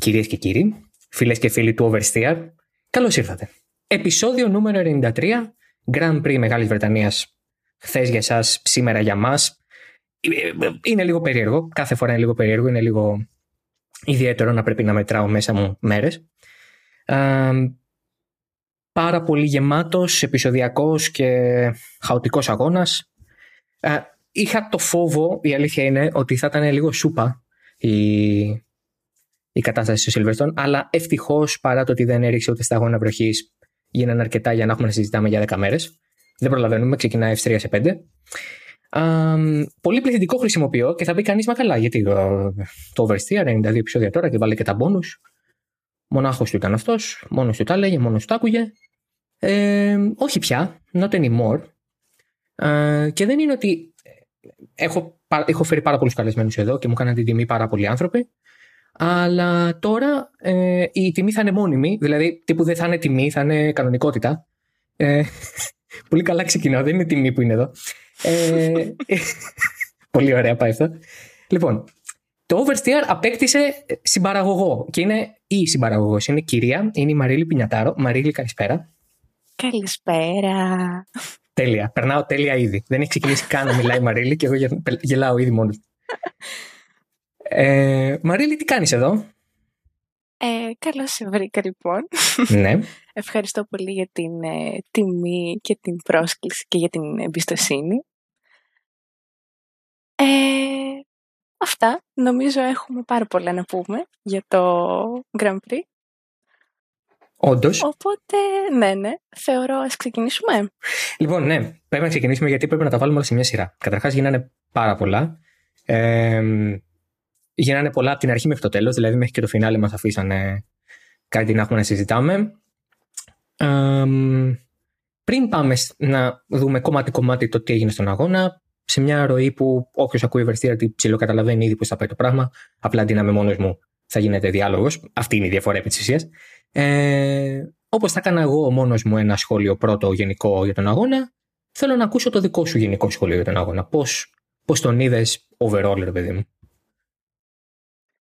Κυρίες και κύριοι, φίλες και φίλοι του Oversteer, καλώς ήρθατε. Επισόδιο νούμερο 93, Grand Prix Μεγάλης Βρετανίας. Χθες για εσάς, σήμερα για μας. Είναι λίγο περίεργο, κάθε φορά είναι λίγο περίεργο, είναι λίγο ιδιαίτερο να πρέπει να μετράω μέσα μου μέρες. πάρα πολύ γεμάτος, επεισοδιακός και χαοτικός αγώνας. είχα το φόβο, η αλήθεια είναι, ότι θα ήταν λίγο σούπα η, η κατάσταση στο Silverstone, αλλά ευτυχώς παρά το ότι δεν έριξε ούτε σταγόνα βροχής, γίνανε αρκετά για να έχουμε να συζητάμε για 10 μέρες. Δεν προλαβαίνουμε, ξεκινάει F3 σε 5. Um, πολύ πληθυντικό χρησιμοποιώ και θα πει κανείς, μα καλά, γιατί το, το Oversteer 92 επεισόδια τώρα και βάλε και τα bonus. Μονάχος του ήταν αυτός, μόνος του τα έλεγε, μόνος του τα άκουγε. Ε, όχι πια, not anymore. Uh, και δεν είναι ότι έχω, έχω φέρει πάρα πολλούς καλεσμένους εδώ και μου έκαναν την τιμή πάρα πολλοί άνθρωποι. Αλλά τώρα ε, η τιμή θα είναι μόνιμη, δηλαδή τύπου δεν θα είναι τιμή, θα είναι κανονικότητα. Ε, πολύ καλά ξεκινάω, δεν είναι τιμή που είναι εδώ. Ε, πολύ ωραία πάει αυτό. Λοιπόν, το Oversteer απέκτησε συμπαραγωγό και είναι η συμπαραγωγός. Είναι κυρία, είναι η Μαρίλη Πινιατάρο. Μαρίλη, καλησπέρα. Καλησπέρα. Τέλεια. Περνάω τέλεια ήδη. Δεν έχει ξεκινήσει καν να μιλάει η Μαρίλη και εγώ γελάω ήδη μόνος. Ε, Μαρίλη, τι κάνεις εδώ; Ε, καλώς σε βρήκα λοιπόν. Ναι. Ευχαριστώ πολύ για την ε, τιμή και την πρόσκληση και για την εμπιστοσύνη. Ε, αυτά. Νομίζω έχουμε πάρα πολλά να πούμε για το Grand Prix. Όντως. Οπότε, ναι, ναι. Θεωρώ ας ξεκινήσουμε. Λοιπόν, ναι. Πρέπει να ξεκινήσουμε γιατί πρέπει να τα βάλουμε όλα σε μια σειρά. Καταρχάς γίνανε πάρα πολλά. Ε, γίνανε πολλά από την αρχή μέχρι το τέλος, δηλαδή μέχρι και το φινάλε μας αφήσανε κάτι να έχουμε να συζητάμε. πριν πάμε να δούμε κομμάτι-κομμάτι το τι έγινε στον αγώνα, σε μια ροή που όποιος ακούει ευαισθητήρα τι ψιλοκαταλαβαίνει ήδη πώ θα πάει το πράγμα, απλά αντί να είμαι μόνος μου θα γίνεται διάλογος. Αυτή είναι η διαφορά επί της ουσίας. Ε, Όπως θα έκανα εγώ μόνος μου ένα σχόλιο πρώτο γενικό για τον αγώνα, θέλω να ακούσω το δικό σου γενικό σχόλιο για τον αγώνα. Πώς τον είδες overall, ρε παιδί μου;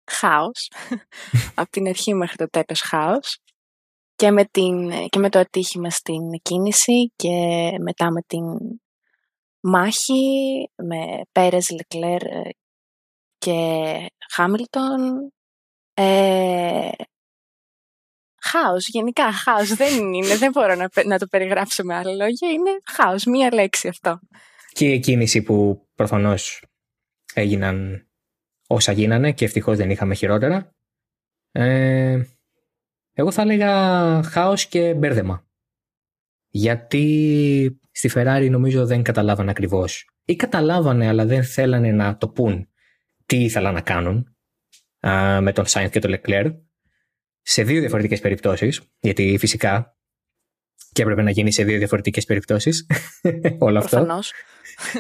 Χάος. από την αρχή μέχρι το τέλος χάος. Και με, την, και με το ατύχημα στην κίνηση και μετά με την μάχη με Πέρες, Λεκλέρ και Χάμιλτον. Ε, χάος, γενικά χάος δεν είναι, δεν μπορώ να, να το περιγράψω με άλλα λόγια, είναι χάος, μία λέξη αυτό. Και η κίνηση που προφανώς έγιναν όσα γίνανε και ευτυχώς δεν είχαμε χειρότερα. Ε, εγώ θα έλεγα χάος και μπέρδεμα. Γιατί στη Ferrari νομίζω δεν καταλάβανε ακριβώς. Ή καταλάβανε αλλά δεν θέλανε να το πούν τι ήθελαν να κάνουν α, με τον Sainz και τον Leclerc σε δύο διαφορετικές περιπτώσεις. Γιατί φυσικά και έπρεπε να γίνει σε δύο διαφορετικές περιπτώσεις όλο αυτό. Προφανώς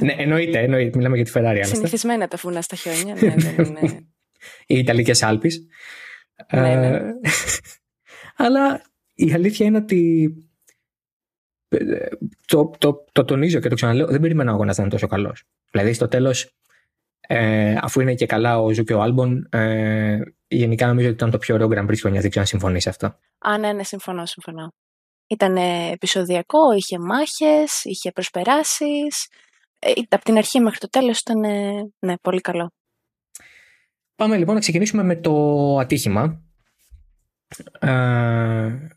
ναι, εννοείται, εννοείται. Μιλάμε για τη Ferrari. Συνηθισμένα τα φούνα στα χιόνια. Ναι, δεν είναι. Οι Ιταλικές Άλπε. Ναι, ναι. Αλλά η αλήθεια είναι ότι. Το, το, το τονίζω και το ξαναλέω, δεν περιμένω ο αγώνας να είναι τόσο καλός. Δηλαδή στο τέλος, ε, αφού είναι και καλά ο Ζου και ο Άλμπον, ε, γενικά νομίζω ότι ήταν το πιο ωραίο Grand Prix χρονιάς. Δεν ξέρω αν συμφωνείς σε αυτό. Α, ναι, ναι, συμφωνώ, συμφωνώ. Ήταν επεισοδιακό, είχε μάχες, είχε προσπεράσεις, ε, από την αρχή μέχρι το τέλος ήταν ναι, πολύ καλό. Πάμε λοιπόν να ξεκινήσουμε με το ατύχημα. Ε,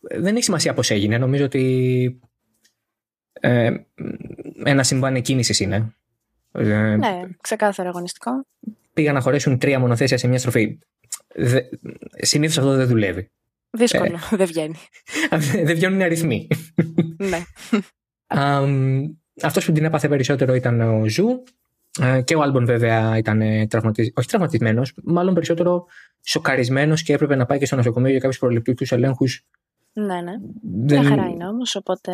δεν έχει σημασία πώς έγινε. Νομίζω ότι ε, ένα συμβάν κίνηση είναι. Ε, ναι, ξεκάθαρα αγωνιστικό. Πήγαν να χωρέσουν τρία μονοθέσια σε μια στροφή. Συνήθως αυτό δεν δουλεύει. Δύσκολο, δεν βγαίνει. δεν βγαίνουν αριθμοί. ναι. Αυτός που την έπαθε περισσότερο ήταν ο Ζου. Ε, και ο Άλμπον βέβαια ήταν τραυματισμένο, όχι τραυματισμένος, μάλλον περισσότερο σοκαρισμένος και έπρεπε να πάει και στο νοσοκομείο για κάποιους προληπτικούς ελέγχους. Ναι, ναι. Δεν... Μια χαρά είναι όμως, οπότε.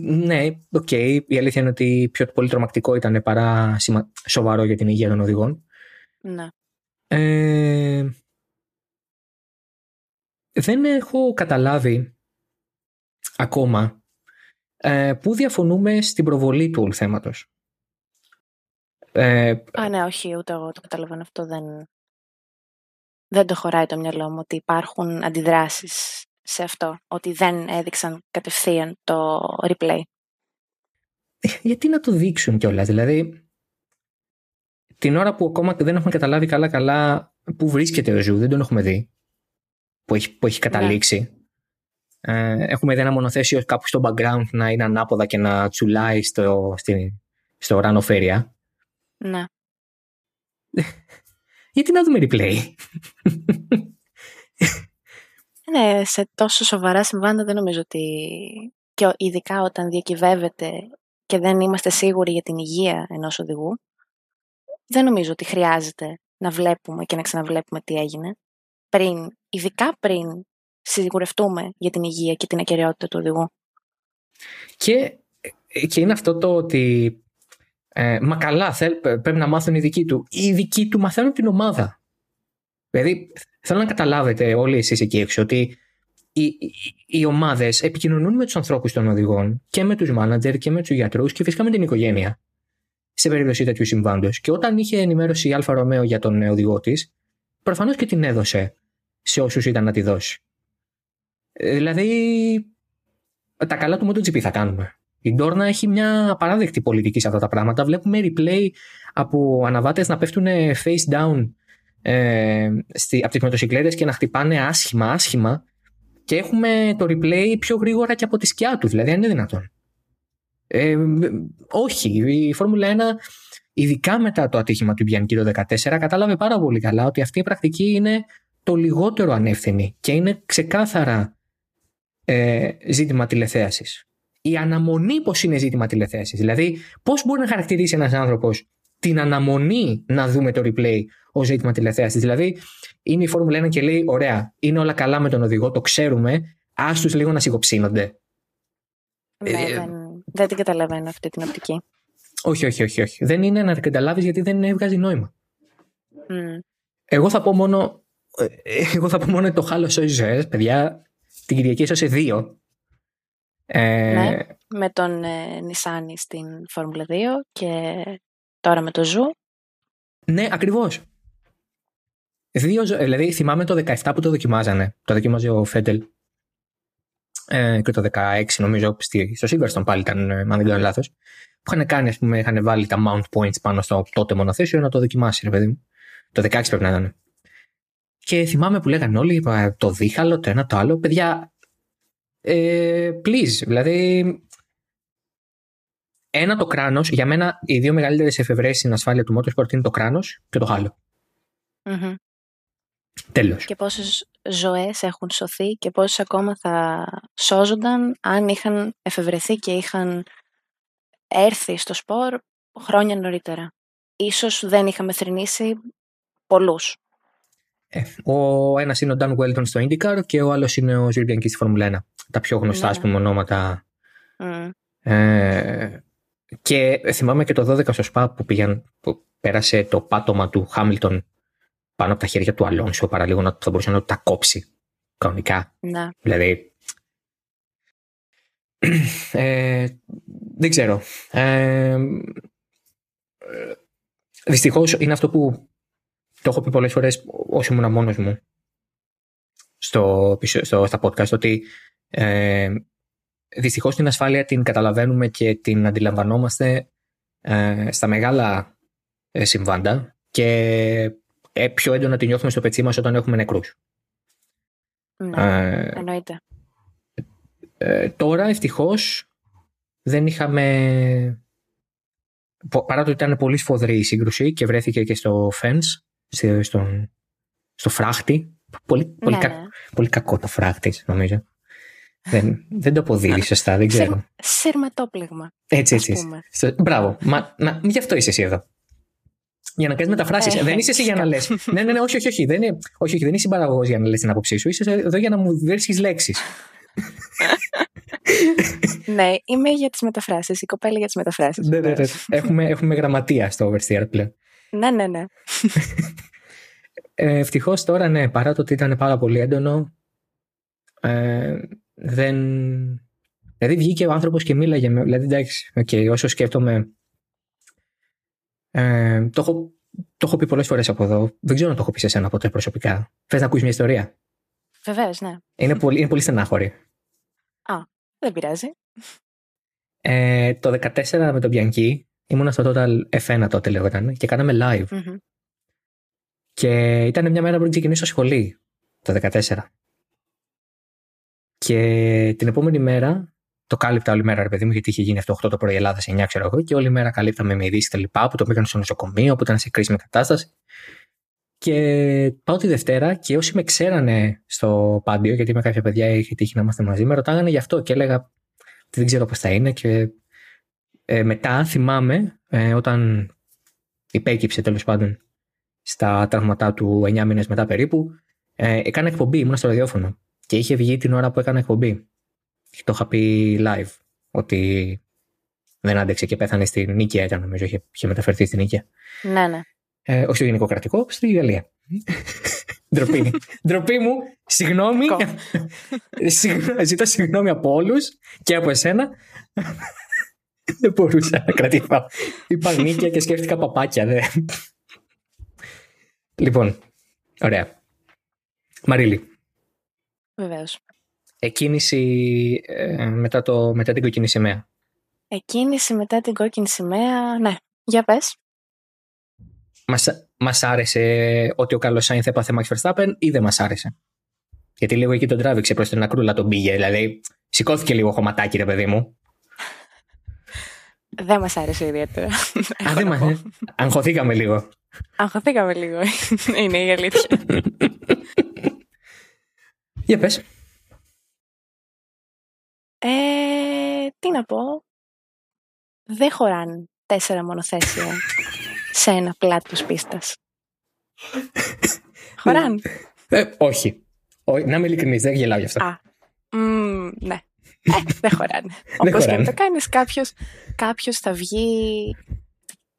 Ναι, OK. Okay. Η αλήθεια είναι ότι πιο πολύ τρομακτικό ήταν παρά σοβαρό για την υγεία των οδηγών. Ναι. Ε... Δεν έχω καταλάβει ακόμα ε, πού διαφωνούμε στην προβολή του όλου θέματος. Ε, Α, ναι, όχι, ούτε εγώ το καταλαβαίνω αυτό δεν... δεν το χωράει το μυαλό μου ότι υπάρχουν αντιδράσεις σε αυτό, ότι δεν έδειξαν κατευθείαν το replay. Γιατί να το δείξουν κιόλας, δηλαδή την ώρα που ακόμα δεν έχουμε καταλάβει καλά-καλά που βρίσκεται ο Zhou, δεν τον έχουμε δει, που έχει, που έχει καταλήξει. Ε, έχουμε δει ένα μονοθέσιο κάπου στο background να είναι ανάποδα και να τσουλάει στο, στη, στο ρανοφέρια. Ναι. Γιατί να δούμε replay; Ναι, σε τόσο σοβαρά συμβάντα δεν νομίζω ότι και ειδικά όταν διακυβεύεται και δεν είμαστε σίγουροι για την υγεία ενός οδηγού, δεν νομίζω ότι χρειάζεται να βλέπουμε και να ξαναβλέπουμε τι έγινε πριν, ειδικά πριν σιγουρευτούμε για την υγεία και την ακεραιότητα του οδηγού. Και, και είναι αυτό το ότι ε, μα καλά, πρέπει να μάθουν οι δικοί του. Οι δικοί του μαθαίνουν την ομάδα. Δηλαδή, θέλω να καταλάβετε όλοι εσείς εκεί έξω ότι οι, οι, οι ομάδες επικοινωνούν με τους ανθρώπους των οδηγών και με τους μάνατζερ και με τους γιατρούς και φυσικά με την οικογένεια σε περίπτωση τέτοιου συμβάντος. Και όταν είχε ενημέρωση η Alfa Romeo για τον οδηγό της, προφανώς και την έδωσε σε όσους ήταν να τη δώσει. Ε, δηλαδή, τα καλά του MotoGP θα κάνουμε. Η Ντόρνα έχει μια απαράδεκτη πολιτική σε αυτά τα πράγματα. Βλέπουμε replay από αναβάτες να πέφτουν face down ε, στη, από τις μοτοσυκλέτες και να χτυπάνε άσχημα, άσχημα. Και έχουμε το replay πιο γρήγορα και από τη σκιά του. Δηλαδή, αν είναι δυνατόν. Ε, όχι. Η Φόρμουλα 1, ειδικά μετά το ατύχημα του Μπιανκή το 2014, κατάλαβε πάρα πολύ καλά ότι αυτή η πρακτική είναι το λιγότερο ανεύθυνη και είναι ξεκάθαρα ε, ζήτημα τηλεθέασης η αναμονή πώ είναι ζήτημα τηλεθέασης. Δηλαδή, πώς μπορεί να χαρακτηρίσει ένας άνθρωπος την αναμονή να δούμε το replay ως ζήτημα τηλεθέασης. Δηλαδή, είναι η Φόρμουλα 1 και λέει: Ωραία, είναι όλα καλά με τον οδηγό, το ξέρουμε, ας τους λίγο να σιγοψύνονται. Ναι, ε, δεν, δεν την καταλαβαίνω αυτή την οπτική. Όχι, όχι, όχι. όχι. Δεν είναι να την καταλάβεις γιατί δεν έβγαζε νόημα. Εγώ θα πω μόνο. Ε, εγώ θα πω μόνο το halo ζωή παιδιά. Την Κυριακή έσωσε δύο. Ε... Ναι, με τον ε, Νισάνι στην Φόρμουλα 2 και τώρα με το Zhou. Ναι, ακριβώς. Δύο, δηλαδή θυμάμαι το 17 που το δοκιμάζανε. Το δοκίμαζε ο Vettel. Ε, και το 16 νομίζω στο Silverstone πάλι ήταν, αν δεν κάνω λάθος. Που είχαν κάνει, ας πούμε, είχαν βάλει τα mount points πάνω στο τότε μονοθέσιο να το δοκιμάσει, ρε παιδί μου. Το 16 πρέπει να ήταν. Και θυμάμαι που λέγανε όλοι, το δίχαλο, το ένα το άλλο. Παιδιά, ε, please, δηλαδή ένα το κράνος, για μένα οι δύο μεγαλύτερες εφευρέσεις στην ασφάλεια του motorsport είναι το κράνος και το χαλο mm Τέλος. Και πόσες ζωές έχουν σωθεί και πόσες ακόμα θα σώζονταν αν είχαν εφευρεθεί και είχαν έρθει στο σπορ χρόνια νωρίτερα. Ίσως δεν είχαμε θρυνήσει πολλούς. Ε, ο ένας είναι ο Dan Welton στο IndyCar και ο άλλος είναι ο Ζιλ στη Φόρμουλα 1 τα πιο γνωστά ναι. ας πούμε ονόματα. Mm. Ε, και θυμάμαι και το 12 στο ΣΠΑ που, πήγαν, που πέρασε το πάτωμα του Χάμιλτον πάνω από τα χέρια του Αλόνσο παραλίγο να θα μπορούσε να τα κόψει κανονικά. Ναι. Δηλαδή ε, δεν ξέρω. Ε, Δυστυχώς είναι αυτό που το έχω πει πολλές φορές όσο ήμουν μόνος μου στο, στο, στα podcast ότι ε, δυστυχώς την ασφάλεια την καταλαβαίνουμε και την αντιλαμβανόμαστε ε, στα μεγάλα ε, συμβάντα και ε, πιο έντονα την νιώθουμε στο πετσί μας όταν έχουμε νεκρούς. Ναι, ε, εννοείται. τώρα ευτυχώς δεν είχαμε παρά το ότι ήταν πολύ σφοδρή η σύγκρουση και βρέθηκε και στο fence, στο, στο φράχτη. Πολύ, πολύ, ναι, ναι. πολύ κακό το φράχτη, νομίζω. Δεν, δεν το αποδίδει σωστά, δεν ξέρω. Σερματόπλεγμα. Έτσι, έτσι. Μπράβο. Μα, να, γι' αυτό είσαι εσύ εδώ. Για να κάνεις μεταφράσεις. Ε, δεν είσαι εσύ για να λες. ναι, ναι, ναι, όχι, όχι, όχι. Δεν, είναι, όχι, όχι, δεν είσαι παραγωγό για να λες την άποψή σου. Είσαι εδώ για να μου βρίσκεις λέξεις. ναι, είμαι για τις μεταφράσεις. Η κοπέλα για τις μεταφράσεις. ναι, ναι, ναι. έχουμε, έχουμε γραμματεία στο Oversteer πλέον. Ναι, ναι, ναι. Ε, Ευτυχώς τώρα, ναι, παρά το ότι ήταν πάρα πολύ έντονο, ε, δεν. Δηλαδή βγήκε ο άνθρωπος και μίλαγε. Με, δηλαδή εντάξει, okay, όσο σκέφτομαι. Ε, το έχω το έχω πει πολλές φορές από εδώ. Δεν ξέρω αν το έχω πει σε εσένα ποτέ προσωπικά. Θες να ακούσει μια ιστορία; Βεβαίως, ναι. Είναι πολύ, είναι πολύ στενάχωρη. Α, δεν πειράζει. Ε, το 2014 με τον Bianchi ήμουν στο Total F1 τότε λέγονταν και κάναμε live. Μμμ. Και ήταν μια μέρα πριν ξεκινήσω σχολή το 2014. Και την επόμενη μέρα το κάλυπτα όλη μέρα, ρε παιδί μου, γιατί είχε γίνει αυτό 8 το πρωί Ελλάδα, 9 ξέρω εγώ, και όλη μέρα καλύπταμε με ειδήσεις λοιπά που το πήγαν στο νοσοκομείο, που ήταν σε κρίσιμη κατάσταση. Και πάω τη Δευτέρα και όσοι με ξέρανε στο πάντιο, γιατί με κάποια παιδιά είχε τύχει να είμαστε μαζί, με ρωτάγανε γι' αυτό και έλεγα ότι δεν ξέρω πώς θα είναι. Και ε, μετά θυμάμαι ε, όταν υπέκυψε τέλος πάντων στα τραύματά του 9 μήνες μετά περίπου, ε, έκανα εκπομπή, ήμουν στο ραδιόφωνο και είχε βγει την ώρα που έκανα εκπομπή. Και το είχα πει live ότι δεν άντεξε και πέθανε στην Νίκαια, ήταν νομίζω, είχε, είχε μεταφερθεί στην Νίκαια. Ναι, ναι. Ε, όχι στο Γενικό Κρατικό, στη Γαλλία. Ντροπή. Ντροπή μου, συγγνώμη. Κο. Συγγνώ- Ζητώ συγγνώμη από όλους και από εσένα. Δεν μπορούσα να κρατήσω. Είπα νίκια και σκέφτηκα παπάκια. Δε. Λοιπόν, ωραία. Μαρίλη, Βεβαίως. εκκίνηση ε, μετά, το, μετά την κοκκινή σημαία. Εκκίνηση μετά την κόκκινη σημαία. Ναι. Για πες. Μας, μας άρεσε ότι ο καλός Σάινθ έπαθε Max Verstappen ή δεν μας άρεσε; Γιατί λίγο εκεί τον τράβηξε προς την ακρούλα τον πήγε. Δηλαδή σηκώθηκε λίγο χωματάκι ρε παιδί μου. Δεν μας άρεσε ιδιαίτερα. Α, δεν μας... Αγχωθήκαμε λίγο. Αγχωθήκαμε λίγο. Είναι η αλήθεια. Για πες. Ε, τι να πω. Δεν χωράνε τέσσερα μονοθέσια σε ένα πλάτος πίστας. Χωράνε. Ε, όχι. όχι. Να είμαι ειλικρινής, δεν γελάω γι' αυτό. Α, μ, ναι. Ε, δεν χωράνε. Όπως και χωράνε. να το κάνεις, κάποιος, κάποιος θα βγει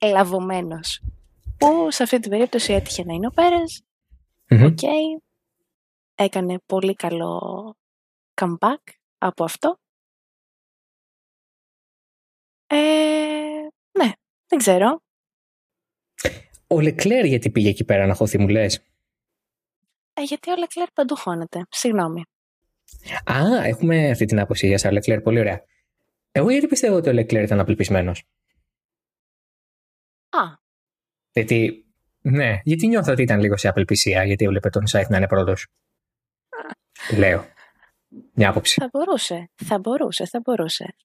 λαβωμένος. Που σε αυτή την περίπτωση έτυχε να είναι ο Πέρες. Μμμ. ΟΚ. Έκανε πολύ καλό comeback από αυτό. Ε, ναι, δεν ξέρω. Ο Λεκλέρ γιατί πήγε εκεί πέρα να χωθεί μου λες; Ε, γιατί ο Λεκλέρ παντού χώνεται. Συγγνώμη. Α, έχουμε αυτή την άποψη για σας, Λεκλέρ. Πολύ ωραία. Εγώ γιατί πιστεύω ότι ο Λεκλέρ ήταν απελπισμένος; Α, Γιατί, ναι, γιατί νιώθω ότι ήταν λίγο σε απελπισία, γιατί έβλεπε τον Σάιθ να είναι πρώτος. Λέω. Μια άποψη. θα μπορούσε. Θα μπορούσε, θα μπορούσε.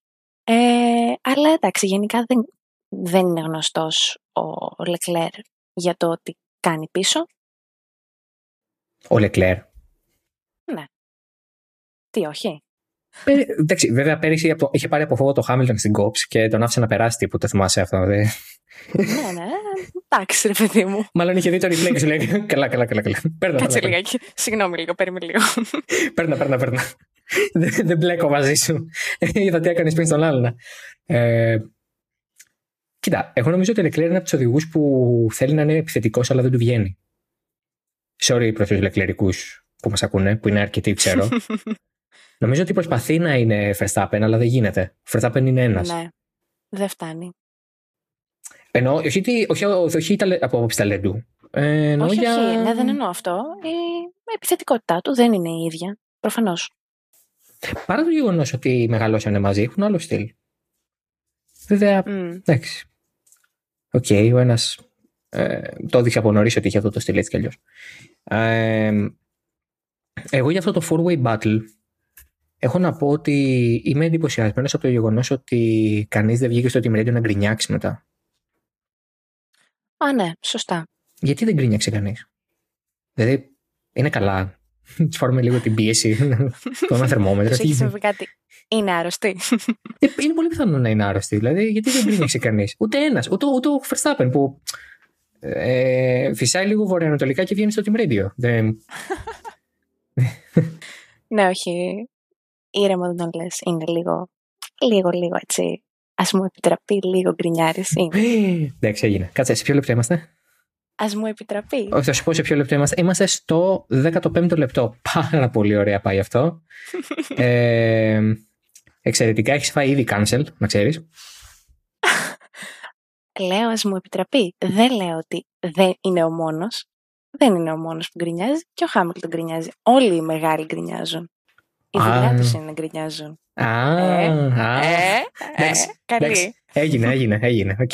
Ε, αλλά εντάξει, γενικά δεν, δεν είναι γνωστός ο Λεκλέρ για το ότι κάνει πίσω. Ο Λεκλέρ. Τι όχι. Ε, εντάξει, βέβαια πέρυσι από- είχε πάρει από φόβο το Χάμιλτον στην κόψη και τον άφησε να περάσει τύπου. Το θυμάσαι αυτό. Δε. ναι, ναι, εντάξει ρε παιδί μου. Μάλλον είχε δει το replay και σου λέει: Καλά, καλά, καλά. καλά. Παίρνα, Κάτσε παίρνα, λιγάκι. Συγγνώμη λίγο, περίμενε λίγο. παίρνα, παίρνα, παίρνα. Δεν δεν μπλέκω μαζί σου. Είδα τι έκανες πριν στον άλλον. Ε, κοίτα, εγώ νομίζω ότι ο Λεκλέρ είναι από τους οδηγούς που θέλει να είναι επιθετικός, αλλά δεν του βγαίνει. Sorry προς τους Λεκλερικού που μας ακούνε, που είναι αρκετοί, ξέρω. νομίζω ότι προσπαθεί να είναι Verstappen, αλλά δεν γίνεται. Ο Verstappen είναι ένας. ναι, δεν φτάνει. Εννοώ, όχι, ότι- όχι, όχι, ταλε- από άποψη ταλέντου. Ε, εννοώ όχι, για... όχι, ναι, δεν εννοώ αυτό. Η επιθετικότητά του δεν είναι η ίδια. Προφανώς. Παρά το γεγονός ότι μεγαλώσανε μαζί, έχουν άλλο στυλ. Βέβαια, Μμ. εντάξει. Οκ, ο ένας ε, το έδειξε από νωρίς ότι είχε αυτό το στυλ έτσι κι αλλιώς. Ε, εγώ για αυτό το four-way battle έχω να πω ότι είμαι εντυπωσιασμένος από το γεγονός ότι κανείς δεν βγήκε στο Team Radio να γκρινιάξει μετά. Α, ναι, σωστά. Γιατί δεν γκρίνιαξε κανείς; Δηλαδή, είναι καλά. Τους πάρουμε λίγο την πίεση. το ένα θερμόμετρο. Τους τι έχεις γίνεται. συμβεί κάτι. Είναι άρρωστη. Ε, Είναι πολύ πιθανό να είναι άρρωστη. Δηλαδή, γιατί δεν γκρίνιαξε κανείς; Ούτε ένας. Ούτε, ούτε ο Verstappen που ε, φυσάει λίγο βορειοανατολικά και βγαίνει στο Team Radio. Δεν... ναι, όχι. Ήρεμο δεν τον λες. Είναι λίγο, λίγο, λίγο έτσι. Ας μου επιτραπεί λίγο γκρινιάρης. Είναι. Εντάξει, έγινε. Κάτσε, σε ποιο λεπτό είμαστε; Ας μου επιτραπεί. Όχι, θα σου πω σε ποιο λεπτό είμαστε. Είμαστε στο 15ο λεπτό. Πάρα πολύ ωραία πάει αυτό. ε, εξαιρετικά. Έχεις φάει ήδη cancel, να ξέρεις. λέω ας μου επιτραπεί. Δεν λέω ότι δεν είναι ο μόνος. Δεν είναι ο μόνος που γκρινιάζει και ο Χάμιλτον γκρινιάζει. Όλοι οι μεγάλοι γκρινιάζουν. Η δουλειά τους είναι να γκρινιάζουν. Α, Ε, α. Ε, εντάξει, ε, καλή. εντάξει. Έγινε, έγινε, έγινε. οκ.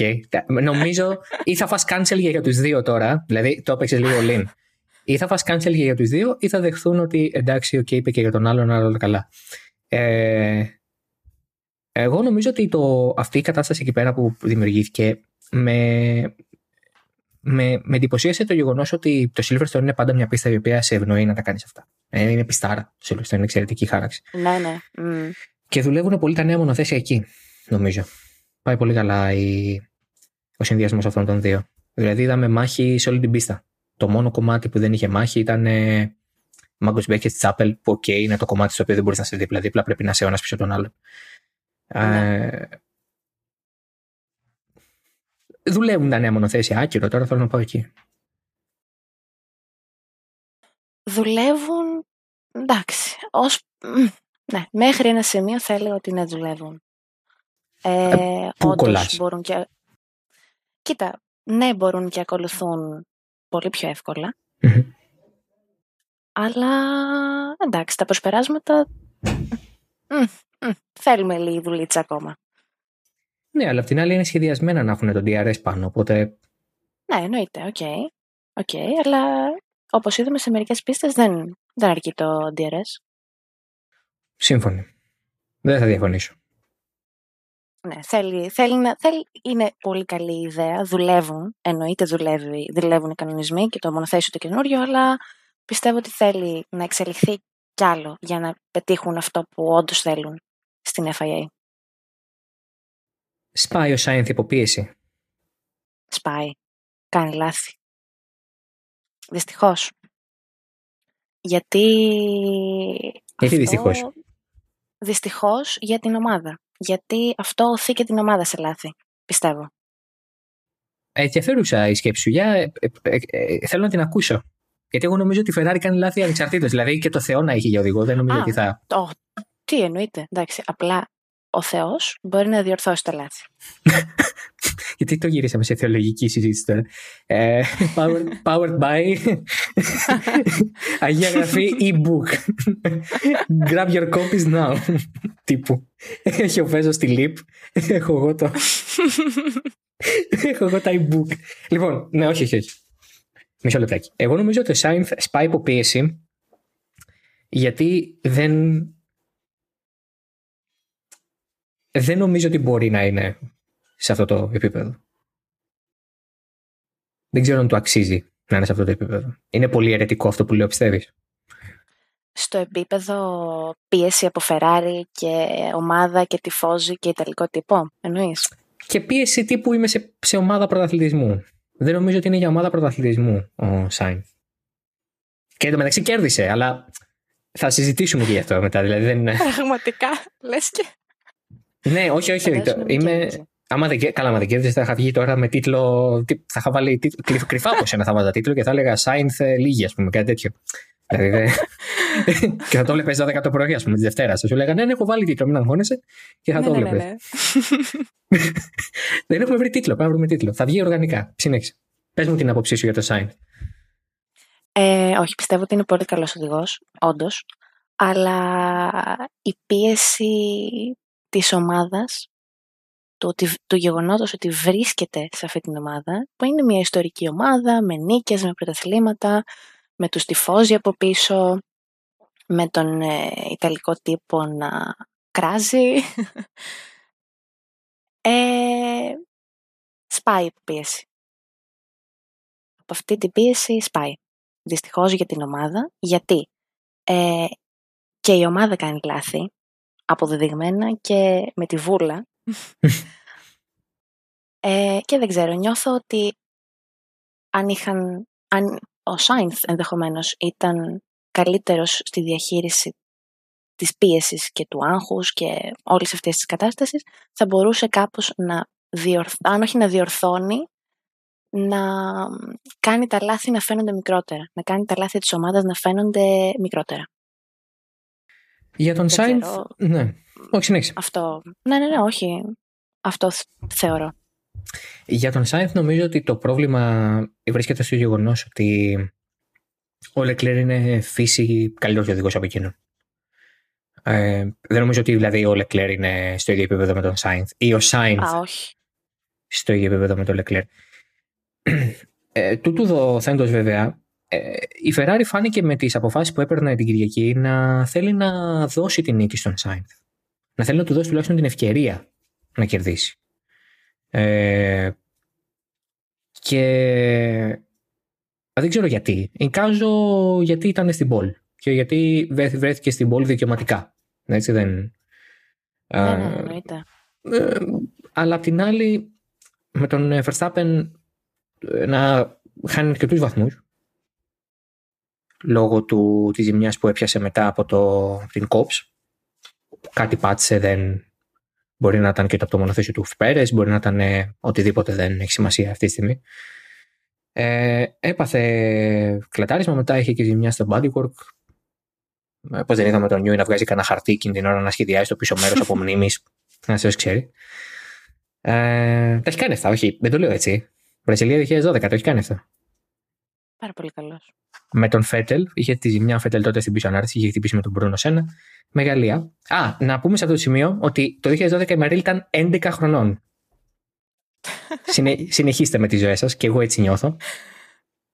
Νομίζω ή θα φας cancel και για τους δύο τώρα, δηλαδή το έπαιξες λίγο lean. Ή θα φας cancel και για τους δύο ή θα δεχθούν ότι εντάξει, οκ, είπε και για τον άλλον, αλλά όλα καλά. Ε, εγώ νομίζω ότι το, αυτή η κατάσταση εκεί πέρα που δημιουργήθηκε με, με, με εντυπωσίασε το γεγονός ότι το Silverstone είναι πάντα μια πίστα η οποία σε ευνοεί να τα κάνεις αυτά. Ε, είναι πιστάρα. Το Silverstone είναι εξαιρετική χάραξη. Ναι, ναι. μμ. Και δουλεύουν πολύ τα νέα μονοθέσια εκεί, νομίζω. Πάει πολύ καλά η... ο συνδυασμός αυτών των δύο. Δηλαδή είδαμε μάχη σε όλη την πίστα. Το μόνο κομμάτι που δεν είχε μάχη ήταν ε, Maggots Becketts Chapel, που οκ, είναι το κομμάτι στο οποίο δεν μπορείς να είσαι δίπλα-δίπλα, πρέπει να είσαι ο ένας πίσω τον άλλον. Ναι. Ε, δουλεύουν τα νέα μονοθέσια, άκυρο, τώρα θέλω να πάω εκεί. Δουλεύουν, εντάξει, ως, μ, ναι, μέχρι ένα σημείο θα έλεγα ότι ναι, δουλεύουν. Ε, πού όντως κολλάς; μπορούν και... Κοίτα, ναι, μπορούν και ακολουθούν πολύ πιο εύκολα, Μμμ. αλλά εντάξει, τα προσπεράσματα μ, μ, θέλουμε λίγη δουλίτσα ακόμα. Ναι, αλλά απ' την άλλη είναι σχεδιασμένα να έχουν τον DRS πάνω, οπότε Ναι, εννοείται, οκ. Οκ, αλλά όπως είδαμε σε μερικές πίστες δεν, δεν αρκεί το DRS. σύμφωνοι. Δεν θα διαφωνήσω. Ναι, θέλει, θέλει να, θέλει, είναι πολύ καλή ιδέα, δουλεύουν, εννοείται δουλεύει, δουλεύουν οι κανονισμοί και το μονοθέσιο το καινούριο, αλλά πιστεύω ότι θέλει να εξελιχθεί κι άλλο για να πετύχουν αυτό που όντως θέλουν στην FIA. Σπάει ο Σάινθ υποπίεση. Σπάει, κάνει λάθη. Δυστυχώς. Γιατί... Γιατί δυστυχώς; Δυστυχώς για την ομάδα. Γιατί αυτό οθεί και την ομάδα σε λάθη, πιστεύω. Ε, ενδιαφέρουσα η σκέψη σου. Για, ε, ε, ε, θέλω να την ακούσω. Γιατί εγώ νομίζω ότι η Ferrari κάνει λάθη ανεξαρτήτως. Δηλαδή και το Θεό να είχε για οδηγό. Δεν νομίζω Α. ότι θα. Το, τι εννοείται, εντάξει, απλά ο Θεός μπορεί να διορθώσει τα λάθη. Γιατί το γυρίσαμε σε θεολογική συζήτηση τώρα. Ε, powered, powered by Αγία Γραφή e-book. Grab your copies now. Τύπου. Έχει ο Φέζο στη lip. Έχω εγώ το. Έχω εγώ τα e-book. Λοιπόν, ναι, όχι, όχι, όχι. Μισό λεπτάκι. Εγώ νομίζω ότι ο Σάινθ σπάει υπό πίεση γιατί δεν. Δεν νομίζω ότι μπορεί να είναι σε αυτό το επίπεδο. Δεν ξέρω αν του αξίζει να είναι σε αυτό το επίπεδο. Είναι πολύ αιρετικό αυτό που λέω, πιστεύεις; Στο επίπεδο πίεση από Ferrari και ομάδα και τυφώζη και ιταλικό τύπο, εννοείς; Και πίεση τύπου είμαι σε, σε ομάδα πρωταθλητισμού. Δεν νομίζω ότι είναι για ομάδα πρωταθλητισμού ο Σάινθ. Και εντωμεταξύ κέρδισε, αλλά θα συζητήσουμε και γι' αυτό μετά. Δηλαδή δεν είναι. Πραγματικά, λες και... ναι, όχι, όχι. Φαντάζομαι το- να είμαι... κέρδισε. Άμα δεν, κέ- καλά, άμα δεν κέρδισε, θα είχα βγει τώρα με τίτλο. τι- Θα είχα βάλει τίτλο, κρυ- κρυφά από σένα θα βάζα τίτλο και θα έλεγα Σάινθ ε, λίγη, ας πούμε, κάτι τέτοιο. Δηλαδή, δεν- και θα το βλέπει 12 το πρωί, ας πούμε, της Δευτέρας. Θα σου λέγανε, ναι, ναι, έχω βάλει τίτλο, μην αγχώνεσαι. Και θα ναι, το ναι, ναι, βλέπει. ναι. Δεν έχουμε βρει τίτλο, πρέπει να βρούμε τίτλο. Θα βγει οργανικά. Συνέχισε. Πες μου την άποψή σου για το Σάινθ. Ε, όχι, πιστεύω ότι είναι πολύ καλός οδηγός, όντως. Αλλά η πίεση της ομάδας, του, ότι, του γεγονότος ότι βρίσκεται σε αυτή την ομάδα, που είναι μια ιστορική ομάδα, με νίκες, με πρωταθλήματα, με τους τυφώζοι από πίσω, με τον ε, Ιταλικό τύπο να κράζει. ε, σπάει η πίεση. Από αυτή την πίεση σπάει. Δυστυχώς για την ομάδα. Γιατί ε, και η ομάδα κάνει λάθη, αποδεδειγμένα και με τη βούλα. ε, και δεν ξέρω, νιώθω ότι αν είχαν, αν ο Σάινθ ενδεχομένως ήταν καλύτερος στη διαχείριση της πίεσης και του άγχους και όλες αυτές τις κατάστασεις, θα μπορούσε κάπως να διορθ... αν όχι να διορθώνει, να κάνει τα λάθη να φαίνονται μικρότερα. Να κάνει τα λάθη της ομάδας να φαίνονται μικρότερα. Για τον Δεν Σάινθ. ξέρω. Ναι. Όχι, συνέχισε. Αυτό. Ναι, ναι, ναι, όχι. Αυτό θ- θεωρώ. Για τον Σάινθ νομίζω ότι το πρόβλημα βρίσκεται στο γεγονός ότι ο Λεκλέρ είναι φύση καλύτερος οδηγός από εκείνον. Ε, δεν νομίζω ότι δηλαδή ο Λεκλέρ είναι στο ίδιο επίπεδο με τον Σάινθ ή ο Σάινθ στο ίδιο επίπεδο με τον Λεκλέρ. Ε, τούτου δοθέντος βέβαια, ε, η Ferrari φάνηκε με τις αποφάσεις που έπαιρνε την Κυριακή να θέλει να δώσει την νίκη στον Σάινθ. Να θέλει να του δώσει τουλάχιστον την ευκαιρία να κερδίσει. Ε, και δεν ξέρω γιατί. Εικάζω γιατί ήταν στην πόλη και γιατί βρέθηκε στην πόλη δικαιωματικά. Έτσι δεν. Ναι, ναι, εννοείται. Ε, αλλά απ' την άλλη, με τον Verstappen ε, να χάνει αρκετού βαθμούς λόγω του, της ζημιάς που έπιασε μετά από το, την COPS. Κάτι πάτησε, δεν μπορεί να ήταν και το από το μονοθέσιο του Πέρες, μπορεί να ήταν ε, οτιδήποτε δεν έχει σημασία αυτή τη στιγμή. Ε, έπαθε κλατάρισμα, μετά είχε και ζημιά στο bodywork. Ε, Πώς δεν είδαμε τον Νιούι να βγάζει κανένα χαρτί εκείνη την ώρα να σχεδιάζει το πίσω μέρος από μνήμης. Να σε ξέρει. Ε, τα έχει κάνει αυτά, όχι, δεν το λέω έτσι. Βραζιλία 2012, το έχει κάνει αυτό. Πάρα πολύ καλός. Με τον Φέτελ, είχε τη ζημιά ο Φέτελ τότε στην πίσω ανάρτησης, είχε χτυπήσει με τον Μπρούνο Σένα. Μεγαλία. Α, να πούμε σε αυτό το σημείο ότι το 2012 η Μαρίλ ήταν 11 χρονών. Συνε, συνεχίστε με τη ζωή σας και εγώ έτσι νιώθω.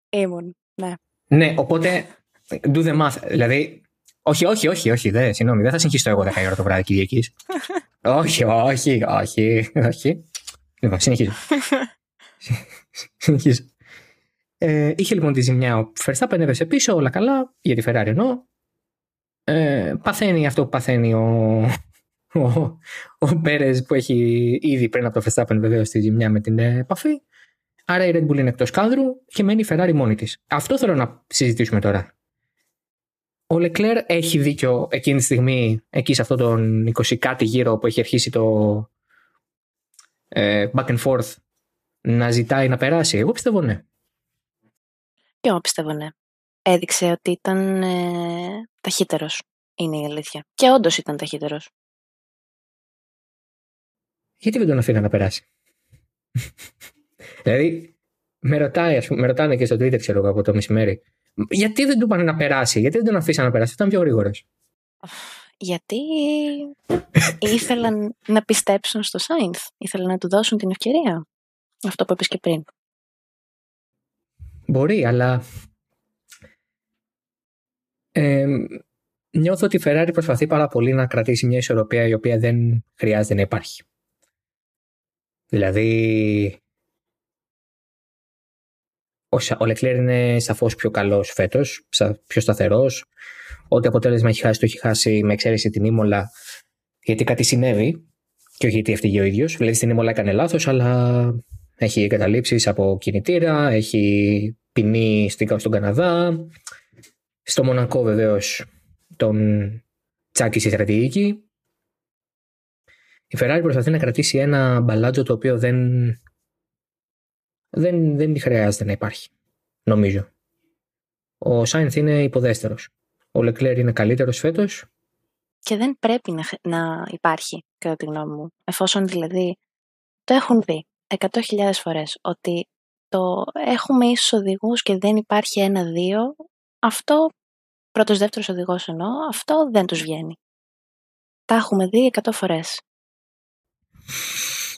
Ήμουν, ναι. Ναι, οπότε do the math. Δηλαδή, όχι, όχι, όχι, όχι, δεν, συγγνώμη, δεν θα συγχύσω εγώ 10 ώρα το βράδυ Κυριακή. όχι, όχι, όχι, όχι. Λοιπόν, συνεχίζω. συνεχίζω. Ε, είχε λοιπόν τη ζημιά ο Verstappen, έπεσε πίσω, όλα καλά, για τη Ferrari εννοώ. Ε, παθαίνει αυτό που παθαίνει ο, ο, ο Πέρες που έχει ήδη πριν από το Verstappen βεβαίως τη ζημιά με την επαφή. Άρα η Red Bull είναι εκτός κάδρου και μένει η Ferrari μόνη της. Αυτό θέλω να συζητήσουμε τώρα. Ο Leclerc έχει δίκιο εκείνη τη στιγμή, εκεί σε αυτόν τον 20 κάτι γύρο που έχει αρχίσει το ε, back and forth, να ζητάει να περάσει. Εγώ πιστεύω ναι. Και εγώ πιστεύω ναι. Έδειξε ότι ήταν ε, ταχύτερος, είναι η αλήθεια. Και όντως ήταν ταχύτερος. Γιατί δεν τον αφήνω να περάσει; δηλαδή, με, ρωτάει, ας πούμε, με ρωτάνε και στο Twitter, ξέρω εγώ, από το μεσημέρι. Γιατί δεν του πάνε να περάσει, γιατί δεν τον αφήσαν να περάσει, ήταν πιο γρήγορος. Γιατί ήθελαν να πιστέψουν στο Σάινθ. Ήθελαν να του δώσουν την ευκαιρία. Αυτό που είπες και πριν. Μπορεί, αλλά ε, νιώθω ότι η Ferrari προσπαθεί πάρα πολύ να κρατήσει μια ισορροπία η οποία δεν χρειάζεται να υπάρχει. Δηλαδή, ο, ο Leclerc είναι σαφώς πιο καλός φέτος, πιο σταθερός. Ό,τι αποτέλεσμα έχει χάσει, το έχει χάσει με εξαίρεση την Ήμολα, γιατί κάτι συνέβη και όχι γιατί έφυγε ο ίδιος. Δηλαδή στην Ήμολα έκανε λάθος, αλλά έχει εγκαταλείψεις από κινητήρα, έχει ποινή στον Καναδά. Στο Μονακό βεβαίως τον τσάκισε η στρατηγική. Η Ferrari προσπαθεί να κρατήσει ένα μπαλάτζο το οποίο δεν, δεν, δεν χρειάζεται να υπάρχει. Νομίζω. Ο Σάινθ είναι υποδέστερος. Ο Λεκλέρ είναι καλύτερος φέτος. Και δεν πρέπει να, να υπάρχει, κατά τη γνώμη μου. Εφόσον δηλαδή το έχουν δει 100.000 φορές ότι το έχουμε ίσους οδηγούς και δεν υπάρχει ένα-δύο, αυτό, πρώτος δεύτερος οδηγός εννοώ, αυτό δεν τους βγαίνει. Τα έχουμε δει 100 φορές.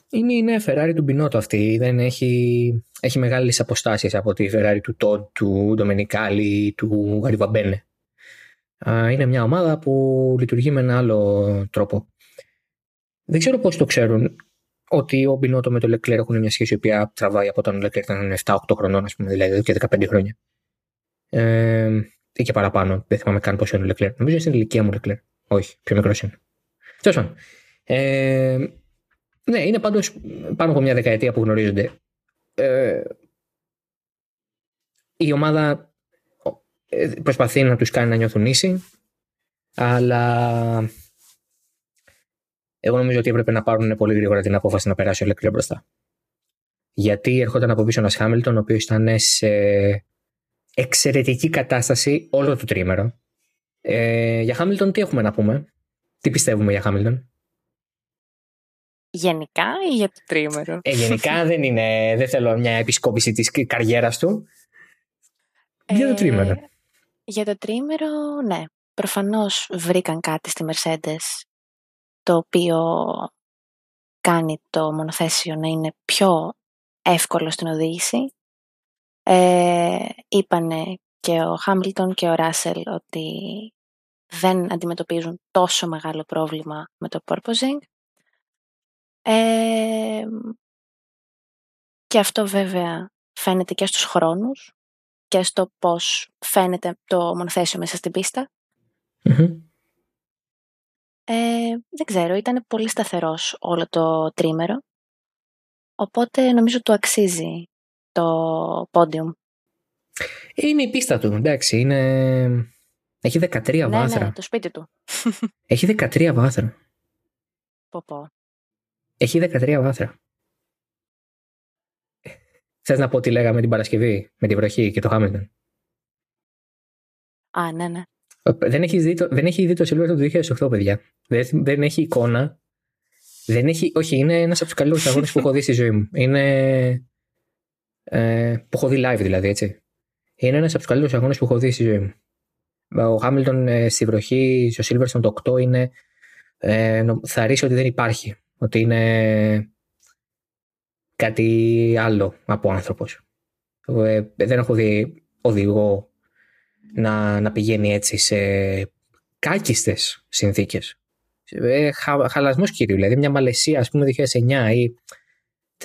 Είναι η νέα Ferrari του Μπινότο αυτή. Δεν έχει, έχει μεγάλες αποστάσεις από τη Ferrari του Τόντ, του Ντομενικάλη, του Γαριβαμπένε. Είναι μια ομάδα που λειτουργεί με ένα άλλο τρόπο. Δεν ξέρω πώς το ξέρουν ότι ο Μπινότο με τον Λεκλέρ έχουν μια σχέση η οποία τραβάει από τον Λεκλέρ ήταν 7-8 χρονών, ας πούμε, δηλαδή και 15 χρόνια. Ε, ή και παραπάνω. Δεν θυμάμαι καν πόσο είναι ο Λεκλέρ. Νομίζω είναι στην ηλικία μου Λεκλέρ. Όχι, πιο μικρός είναι. Τέλος πάντων. Ε, ναι, είναι πάντως πάνω από μια δεκαετία που γνωρίζονται. Ε, η ομάδα ε, προσπαθεί να τους κάνει να νιώθουν ίση, αλλά εγώ νομίζω ότι έπρεπε να πάρουν πολύ γρήγορα την απόφαση να περάσει ο Λεκλέρ μπροστά. Γιατί ερχόταν από πίσω ένας Χάμιλτον, ο οποίος ήταν σε εξαιρετική κατάσταση όλο το τρίμερο. Ε, για Χάμιλτον τι έχουμε να πούμε, τι πιστεύουμε για Χάμιλτον; Γενικά ή για το τρίμερο; Ε, γενικά δεν είναι, δεν θέλω μια επισκόπηση της καριέρας του. για το τρίμερο. Ε, για το τρίμερο, ναι. Προφανώς βρήκαν κάτι στη Mercedes το οποίο κάνει το μονοθέσιο να είναι πιο εύκολο στην οδήγηση. Ε, είπανε και ο Χάμιλτον και ο Ράσελ ότι δεν αντιμετωπίζουν τόσο μεγάλο πρόβλημα με το porpoising. Ε, και αυτό βέβαια φαίνεται και στους χρόνους και στο πώς φαίνεται το μονοθέσιο μέσα στην πιστα Ε, δεν ξέρω, ήταν πολύ σταθερός όλο το τρίμερο. Οπότε νομίζω του αξίζει το podium. Είναι η πίστα του, εντάξει, είναι... Έχει 13 ναι, βάθρα. Ναι, το σπίτι του. Έχει 13 βάθρα. Πω πω. Έχει 13 βάθρα. Θες να πω τι λέγαμε την Παρασκευή με τη βροχή και το Χάμιλτον; Α, ναι, ναι. Δεν έχεις δει το, δεν έχει δει το του 2008, παιδιά. Δεν, δεν έχει εικόνα. Δεν έχει, όχι, είναι ένας από τους καλύτερους αγώνες που έχω δει στη ζωή μου. Είναι. Ε, που έχω δει live δηλαδή, έτσι. Είναι ένας από τους καλύτερους αγώνες που έχω δει στη ζωή μου. Ο Χάμιλτον ε, στη βροχή, στο Silverstone το 8 είναι. Ε, θα ρίξει ότι δεν υπάρχει. Ότι είναι κάτι άλλο από άνθρωπος. Ε, δεν έχω δει οδηγό να, να πηγαίνει έτσι σε κάκιστες συνθήκες. Ε, χα, χαλασμός κύριου, δηλαδή μια Μαλαισία ας πούμε 2009 ή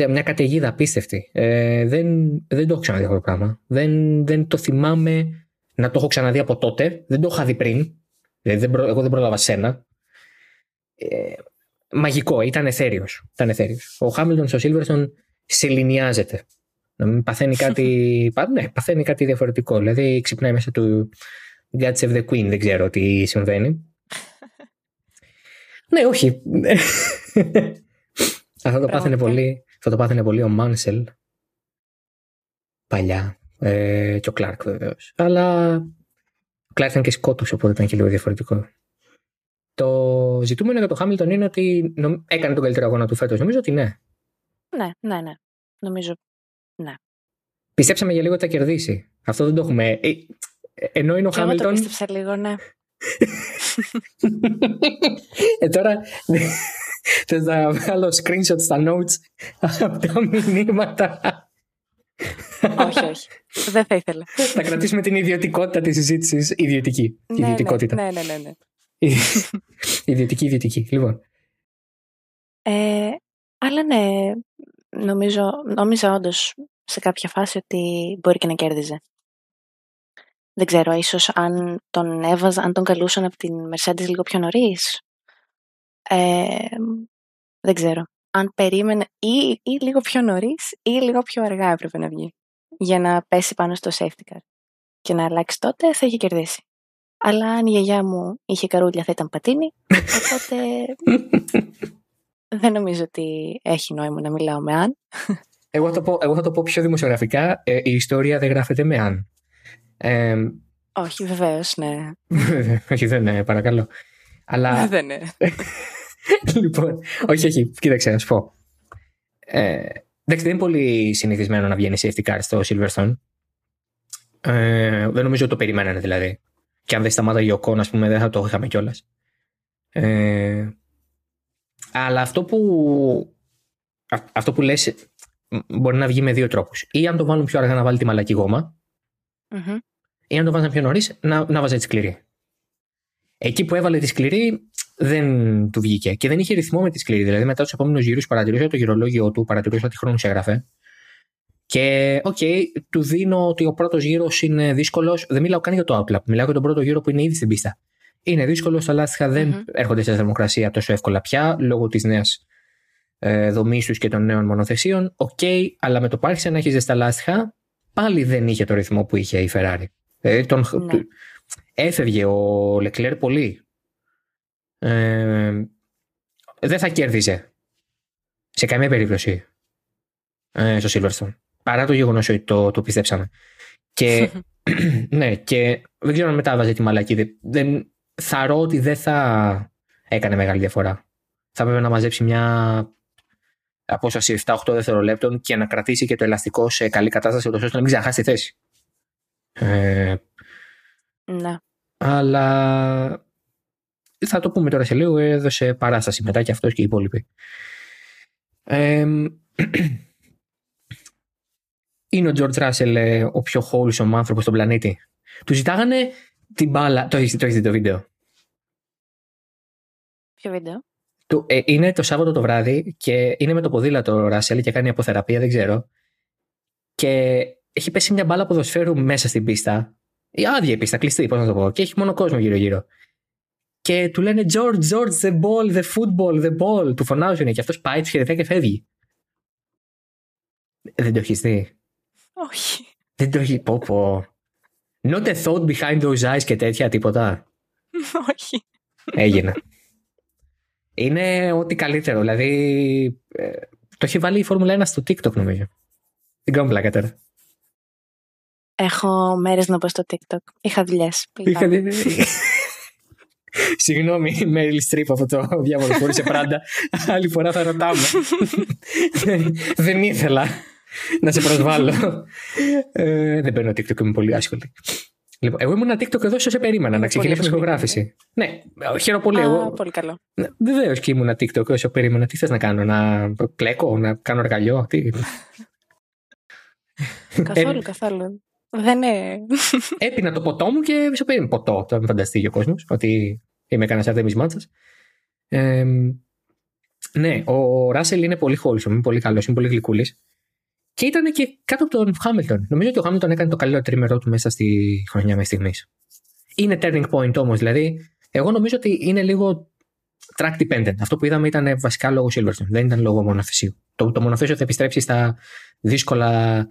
μια καταιγίδα απίστευτη. Ε, δεν, δεν το έχω ξαναδεί αυτό το πράγμα. Δεν, δεν το θυμάμαι να το έχω ξαναδεί από τότε. Δεν το είχα δει πριν. Δηλαδή δεν εγώ δεν πρόλαβα σένα. Ε, μαγικό, ήταν εθέριος. Ήταν εθέριος. Ο Χάμιλτον στο Σίλβερστον σεληνιάζεται. Να μην παθαίνει κάτι, ναι, παθαίνει κάτι διαφορετικό. Δηλαδή ξυπνάει μέσα του God Save the Queen, δεν ξέρω τι συμβαίνει. ναι, όχι. θα το πάθαινε πολύ, θα το πάθαινε πολύ ο Μάνσελ παλιά ε, και ο Κλάρκ βεβαίως. Αλλά ο Κλάρκ ήταν και σκότου, οπότε ήταν και λίγο διαφορετικό. Το ζητούμενο για το Χάμιλτον είναι ότι έκανε τον καλύτερο αγώνα του φέτος. Νομίζω ότι ναι. Ναι, ναι, ναι. Νομίζω ναι. Πιστέψαμε για λίγο ότι θα κερδίσει. Αυτό δεν το έχουμε. Ε, ενώ είναι ο Χάμιλτον. Εγώ το πίστεψα λίγο, ναι. ε, τώρα θε να βγάλω screenshot στα notes από τα μηνύματα. όχι, όχι. Δεν θα ήθελα. Θα κρατήσουμε την ιδιωτικότητα της συζήτησης. Ιδιωτική. Ναι, ναι, ιδιωτικότητα. Ναι, ναι, ναι. ναι. ιδιωτική, ιδιωτική. Λοιπόν. Ε, αλλά ναι, νομίζω, νόμιζα όντως σε κάποια φάση ότι μπορεί και να κέρδιζε. Δεν ξέρω, ίσως αν τον έβαζα, αν τον καλούσαν από την Mercedes λίγο πιο νωρίς. Ε, δεν ξέρω. Αν περίμενε ή, ή λίγο πιο νωρίς ή λίγο πιο αργά έπρεπε να βγει για να πέσει πάνω στο safety car και να αλλάξει τότε θα είχε κερδίσει. Αλλά αν η γιαγιά μου είχε καρούλια θα ήταν πατίνι, οπότε δεν νομίζω ότι έχει νόημα να μιλάω με αν. Εγώ θα το πω, εγώ θα το πω πιο δημοσιογραφικά. Ε, η ιστορία δεν γράφεται με αν. Ε, όχι, βεβαίως, ναι. όχι, δεν είναι, παρακαλώ. Αλλά... δεν είναι. λοιπόν, όχι, όχι, κοίταξε, να σου πω. Ε, εντάξει, δεν είναι πολύ συνηθισμένο να βγαίνει safety car στο Silverstone. Ε, δεν νομίζω ότι το περιμένανε δηλαδή. Και αν δεν σταμάταγε ο Κόν, ας πούμε, δεν θα το είχαμε κιόλας. Ε, αλλά αυτό που, αυτό που λες μπορεί να βγει με δύο τρόπους. Ή αν το βάλουν πιο αργά να βάλει τη μαλακή ή αν το βάζουν πιο νωρίς να, να βάζει τη σκληρή. Εκεί που έβαλε τη σκληρή δεν του βγήκε και δεν είχε ρυθμό με τη σκληρή. Δηλαδή μετά τους επόμενους γύρους παρατηρούσα το γυρολόγιο του, παρατηρούσα τι χρόνους έγραφε. Και οκ, okay, του δίνω ότι ο πρώτος γύρος είναι δύσκολος. Δεν μιλάω καν για το out lap. Μιλάω για τον πρώτο γύρο που είναι ήδη στην πίστα. Είναι δύσκολο, τα λάστιχα δεν mm-hmm. έρχονται σε θερμοκρασία τόσο εύκολα πια λόγω της νέας ε, δομής τους και των νέων μονοθεσίων. Οκ, okay, αλλά με το που άρχισε να έχει στα λάστιχα, πάλι δεν είχε το ρυθμό που είχε η Ferrari. Δηλαδή τον, ναι. έφευγε ο Λεκλέρ πολύ. Ε, δεν θα κέρδιζε σε καμία περίπτωση ε, στο Silverstone. Παρά το γεγονός ότι το, το πιστέψαμε. Και, ναι, και δεν ξέρω αν μετά βάζει τη μαλακή. Δεν, ρω ότι δεν θα έκανε μεγάλη διαφορά. Θα έπρεπε να μαζέψει μια απόσταση 7-8 δευτερολέπτων και να κρατήσει και το ελαστικό σε καλή κατάσταση, ώστε να μην ξαναχάσει τη θέση. Ε, Ναι. αλλά θα το πούμε τώρα σε λίγο, έδωσε παράσταση μετά και αυτός και οι υπόλοιποι. Ε, είναι ο George Russell ε, ο πιο wholesome άνθρωπος στον πλανήτη. Του ζητάγανε την μπάλα. Το έχεις, το έχεις δει το βίντεο; Ποιο βίντεο; Του, ε, είναι το Σάββατο το βράδυ και είναι με το ποδήλατο ο Ράσελ και κάνει αποθεραπεία, δεν ξέρω. Και έχει πέσει μια μπάλα ποδοσφαίρου μέσα στην πίστα. Η άδεια η πίστα, κλειστή, πώς να το πω. Και έχει μόνο κόσμο γύρω-γύρω. Και του λένε George, George, the ball, the football, the ball. Του φωνάζουν και αυτός πάει, τους χαιρετάει και φεύγει. Δεν το έχεις δει; Όχι. Δεν το έχει πω πω. Not a thought behind those eyes και τέτοια τίποτα. Όχι. Έγινε. Είναι ό,τι καλύτερο. Δηλαδή, ε, το έχει βάλει η Φόρμουλα 1 στο TikTok νομίζω. Την κάνω πλάκα τώρα. Έχω μέρες να πω στο TikTok. Είχα δουλειές. Είχα δει- Συγγνώμη, Μέριλ Στριπ από το διάβολο χωρί σε πράντα. Άλλη φορά θα ρωτάμε. Δεν- Δεν ήθελα να σε προσβάλλω. Ε, δεν παίρνω TikTok, είμαι πολύ άσχολη. Λοιπόν, εγώ ήμουν TikTok εδώ όσο σε περίμενα να Είμαι ξεκινήσουμε πολύ ηχογράφηση. Ναι, χαίρομαι πολύ. Α, Εγώ πολύ καλό. Βεβαίως και ήμουν TikTok όσο περίμενα. Τι θες να κάνω, να κλέκω, να κάνω εργαλειό. Τι... Καθόλου, Ε, καθόλου. Δεν είναι. Έπεινα το ποτό μου και σε περίμενα. Ποτό, το φανταστεί ο κόσμος, ότι είμαι κανένας αρτέμι μάτσα. Ε, ναι, ο Ράσελ είναι πολύ wholesome, είναι πολύ καλός, είναι πολύ γλυκούλης. Και ήταν και κάτω από τον Χάμιλτον. Νομίζω ότι ο Χάμιλτον έκανε το καλύτερο τρίμερο του μέσα στη χρονιά μέχρι στιγμής. Είναι turning point όμως, δηλαδή. Εγώ νομίζω ότι είναι λίγο track dependent. Αυτό που είδαμε ήταν βασικά λόγω Silverstone, δεν ήταν λόγω μονοθεσίου. Το, το μονοθέσιο θα επιστρέψει στα δύσκολα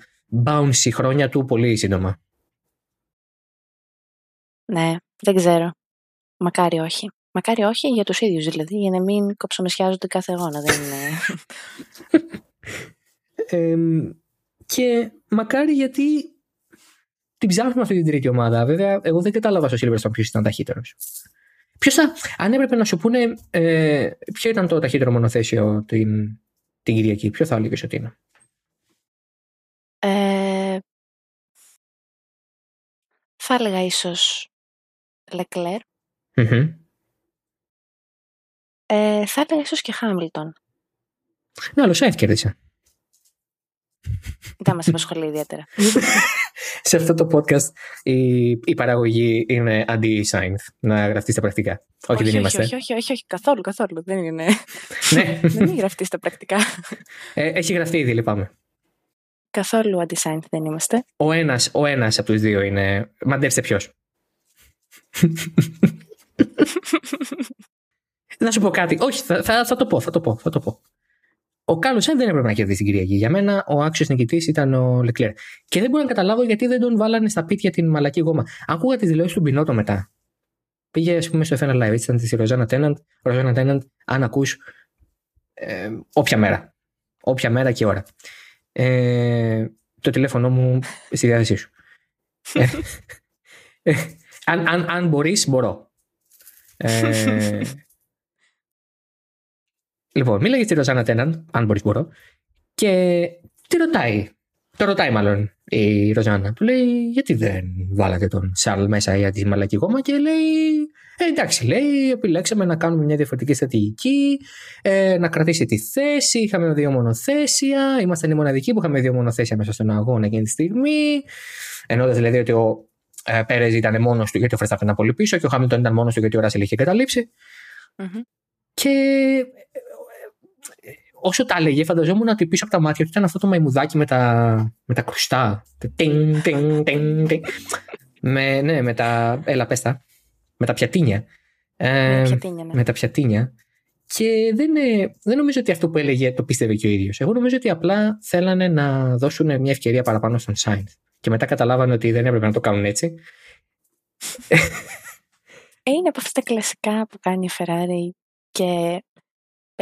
bouncy χρόνια του πολύ σύντομα. Ναι, δεν ξέρω. Μακάρι όχι. Μακάρι όχι για τους ίδιους δηλαδή, για να μην κοψομεσιάζονται κάθε αγώνα. Δεν είναι... Ε, και μακάρι γιατί την ψάχνουμε αυτή την τρίτη ομάδα. Βέβαια, εγώ δεν κατάλαβα στο Silverstone ποιος ήταν ταχύτερος. Ποιος θα, αν έπρεπε να σου πούνε ε, ποιο ήταν το ταχύτερο μονοθέσιο την, την Κυριακή, ποιο θα έλεγες ότι είναι; Ε, θα έλεγα ίσως Leclerc. Μμμ. Ε, θα έλεγα ίσως και Χάμιλτον. Ναι, άλλο Σάινθ κέρδισε. Δεν μας απασχολεί ιδιαίτερα. Σε αυτό το podcast η, η παραγωγή είναι αντι-Σάινθ. Να γραφτεί στα πρακτικά. Όχι, δεν όχι, είμαστε. όχι, όχι, όχι, όχι, καθόλου, καθόλου. Δεν είναι. ναι, δεν είναι γραφτεί στα πρακτικά. ε, έχει γραφτεί ήδη, λυπάμαι. καθόλου αντι-science δεν είμαστε. Ο ένας, ο ένας από τους δύο είναι... Μαντέψτε ποιος. να σου πω κάτι. Όχι, θα, θα, θα το πω, θα το πω, θα το πω. Ο Κάρλος Σάινς δεν έπρεπε να κερδίσει την Κυριακή. Για μένα ο άξιος νικητής ήταν ο Λεκλέρ. Και δεν μπορώ να καταλάβω γιατί δεν τον βάλανε στα πίτια την μαλακή γόμα. Άκουγα τις δηλώσεις του Μπινότο μετά. Πήγε, ας πούμε, στο F1 Live. Έτσι ήταν τη Ροζάνα Τέναντ. Ροζάνα Τέναντ, αν ακούς. Ε, όποια μέρα. Όποια μέρα και ώρα. Ε, το τηλέφωνο μου στη διάθεσή σου. ε, ε, αν αν, αν μπορείς, μπορώ. Ε, λοιπόν, μίλαγε στη Ροζάνα Τέναν, αν μπορείς, μπορώ. Και τι ρωτάει. Το ρωτάει μάλλον η Ροζάνα. Του λέει, Γιατί δεν βάλατε τον Σάρλ μέσα για τη μαλακή γόμα. Και λέει, ε, εντάξει, λέει, επιλέξαμε να κάνουμε μια διαφορετική στρατηγική, ε, να κρατήσει τη θέση. Είχαμε δύο μονοθέσια. Ήμασταν οι μοναδικοί που είχαμε δύο μονοθέσια μέσα στον αγώνα εκείνη τη στιγμή. Εννοώντα δηλαδή ότι ο ε, Πέρεζ ήταν μόνος του γιατί ο Φρεστάφεν ήταν πολύ πίσω και ο Χάμιλτον ήταν μόνος του γιατί ο Ράσελ είχε καταλήψει. Μμμ. Και ε, όσο τα έλεγε, φανταζόμουν ότι πίσω από τα μάτια του ήταν αυτό το μαϊμουδάκι με τα, με τα κρουστά. Το τιν, τιν, τιν, τιν. με, ναι, με τα. Έλα, πες τα. Με τα πιατίνια. Ε, Με πιατίνια, ναι. με τα πιατίνια. Και δεν, ε, δεν νομίζω ότι αυτό που έλεγε το πίστευε και ο ίδιος. Εγώ νομίζω ότι απλά θέλανε να δώσουν μια ευκαιρία παραπάνω στον Σάινθ. Και μετά καταλάβανε ότι δεν έπρεπε να το κάνουν έτσι. Ε, είναι από αυτά τα κλασικά που κάνει η Ferrari και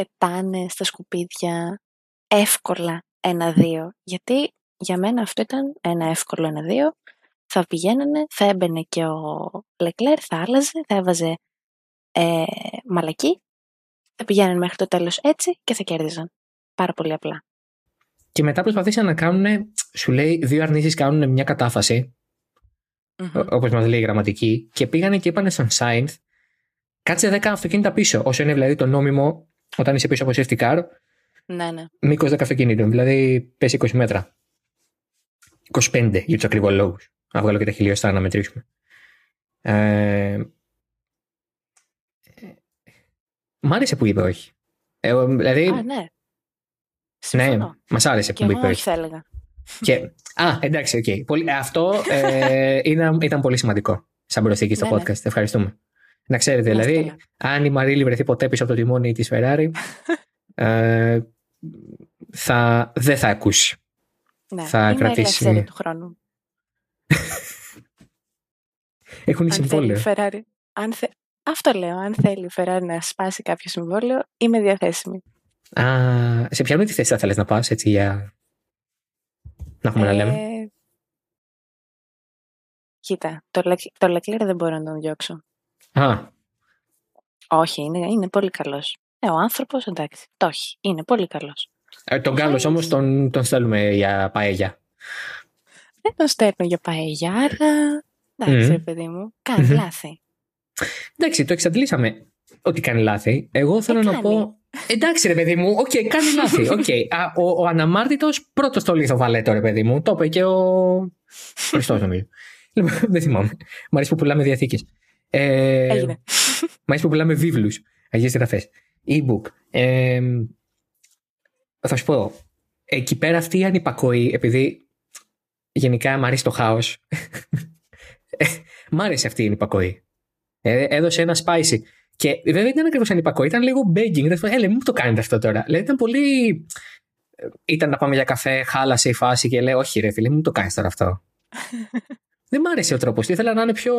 πετάνε στα σκουπίδια εύκολα ένα-δύο. Γιατί για μένα αυτό ήταν ένα εύκολο ένα-δύο. Θα πηγαίνανε, θα έμπαινε και ο Λεκλέρ, θα άλλαζε, θα έβαζε ε, μαλακή, θα πηγαίνανε μέχρι το τέλος έτσι και θα κέρδιζαν. πάρα πολύ απλά. Και μετά προσπαθήσαν να κάνουν, σου λέει, δύο αρνήσεις κάνουν μια κατάφαση, Μμμ. όπως μας λέει η γραμματική, και πήγανε και είπανε στον Σάινθ, κάτσε 10 αυτοκίνητα πίσω. Όσο είναι δηλαδή το νόμιμο όταν είσαι πίσω από safety car, Ναι, ναι. μήκος 10 αυτοκινήτων. Δηλαδή πέσει 20 μέτρα. 25 για τους ακριβώς λόγους. Να βγάλω και τα χιλιοστά να μετρήσουμε. Ε, μ' άρεσε που είπε όχι. Ε, δηλαδή, Α, ναι. ναι, Συμφωνώ. μας άρεσε Και που εγώ είπε όχι όχι. θα έλεγα. Και, α, εντάξει, οκ. Πολύ- Αυτό ε, είναι, ήταν πολύ σημαντικό σαν προσθήκη στο Ναι, ναι. podcast. Ευχαριστούμε. Να ξέρετε, Να είστε δηλαδή, καλά. αν η Μαρίλη βρεθεί ποτέ πίσω από το τιμόνι της Ferrari, ε, θα, δεν θα ακούσει. Ναι. θα Είμαι κρατήσει- ελεύθερη του χρόνου. Έχουν Αν θέλει συμβόλαιο. η Ferrari. Αν θε... Αυτό λέω. Αν θέλει η Ferrari να σπάσει κάποιο συμβόλαιο, είμαι διαθέσιμη. Α, σε ποιανού τη θέση θα θέλεις να πας, έτσι, για να έχουμε να λέμε; Ε, Κοίτα, το, Λεκ- το Leclerc δεν μπορώ να τον διώξω. Α, Όχι, είναι, είναι πολύ καλός. Ε, ο άνθρωπος, εντάξει. Το όχι. Είναι πολύ καλός. ε, τον Γκάλος όμως τον, τον στέλνουμε για παέγια. Δεν τον στέλνω για παέγια, αλλά. Εντάξει, Μμμ. ρε παιδί μου. Κάνει Μμμ. λάθη. Εντάξει, το εξαντλήσαμε ότι κάνει λάθη. Εγώ θέλω να κάνει; πω. Εντάξει, ρε παιδί μου, οκ, κάνει λάθη. οκ. Α, ο, ο αναμάρτητος πρώτος τον λίθο βαλέτω, ρε παιδί μου. Το είπε και ο. Χριστός, νομίζω. Λοιπόν, δεν θυμάμαι. Μ' αρέσει που πουλάμε διαθήκες. Ε, Έγινε. Μ' αρέσει που πουλάμε βίβλους. Αγίε γραφέ. E-book. Ε, θα σου πω. Εκεί πέρα αυτή η ανυπακοή, επειδή γενικά μ' αρέσει το χάος. μ' άρεσε αυτή η ανυπακοή. Ε, έδωσε ένα spicy. Και βέβαια δεν ήταν ακριβώς ανυπακοή, ήταν λίγο begging. Δεν έλεγε, μην μου το κάνετε αυτό τώρα. Δηλαδή ήταν πολύ. ε, Ήταν να πάμε για καφέ, χάλασε η φάση και λέει, Όχι, ρε φίλε, μην μου το κάνεις τώρα αυτό. δεν μ' άρεσε ο τρόπος. Ήθελα να είναι πιο.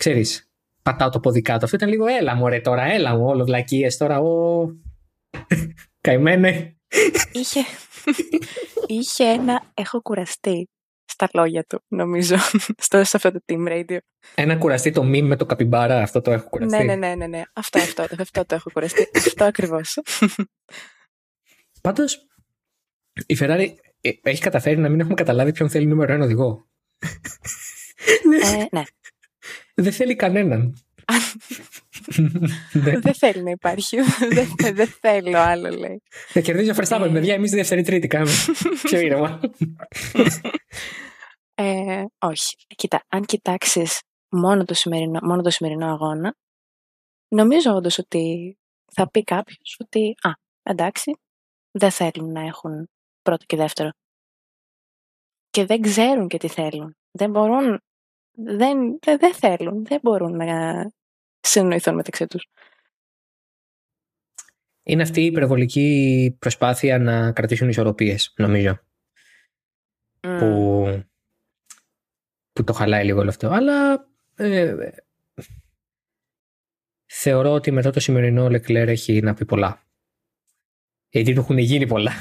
Ξέρεις, πατάω το πόδι κάτω. Αυτό ήταν λίγο, έλα μου, ρε τώρα, έλα μου, όλος βλακίε τώρα. Ο... Καημένε. είχε, είχε ένα έχω κουραστεί στα λόγια του, νομίζω, στο, σε αυτό το team radio. Ένα κουραστεί το meme με το καπιμπάρα, αυτό το έχω κουραστεί. Ναι, ναι, ναι, ναι, ναι. Αυτό, αυτό, αυτό το έχω κουραστεί. αυτό ακριβώς. Πάντως, η Ferrari ε, έχει καταφέρει να μην έχουμε καταλάβει ποιον θέλει νούμερο ένα οδηγό. ε, ναι. Δεν θέλει κανέναν. Ναι. δεν θέλει να υπάρχει. δεν, δεν θέλω άλλο, λέει. Θα κερδίζει ο Verstappen, Ε. παιδιά. Εμείς δεύτερη τρίτη κάνουμε. Πιο ήρεμα. Ε, όχι. Κοίτα, αν κοιτάξεις μόνο, το σημερινό, μόνο το σημερινό αγώνα, νομίζω όντως ότι θα πει κάποιος ότι Α, εντάξει, δεν θέλουν να έχουν πρώτο και δεύτερο. Και δεν ξέρουν και τι θέλουν. Δεν μπορούν. Δεν, δεν, δεν θέλουν. Δεν μπορούν να συνοηθούν μεταξύ τους. Είναι αυτή η υπερβολική προσπάθεια να κρατήσουν ισορροπίες, νομίζω. Που, που το χαλάει λίγο όλο αυτό. Αλλά ε, θεωρώ ότι μετά το σημερινό ο Leclerc έχει να πει πολλά. Γιατί του έχουν γίνει πολλά.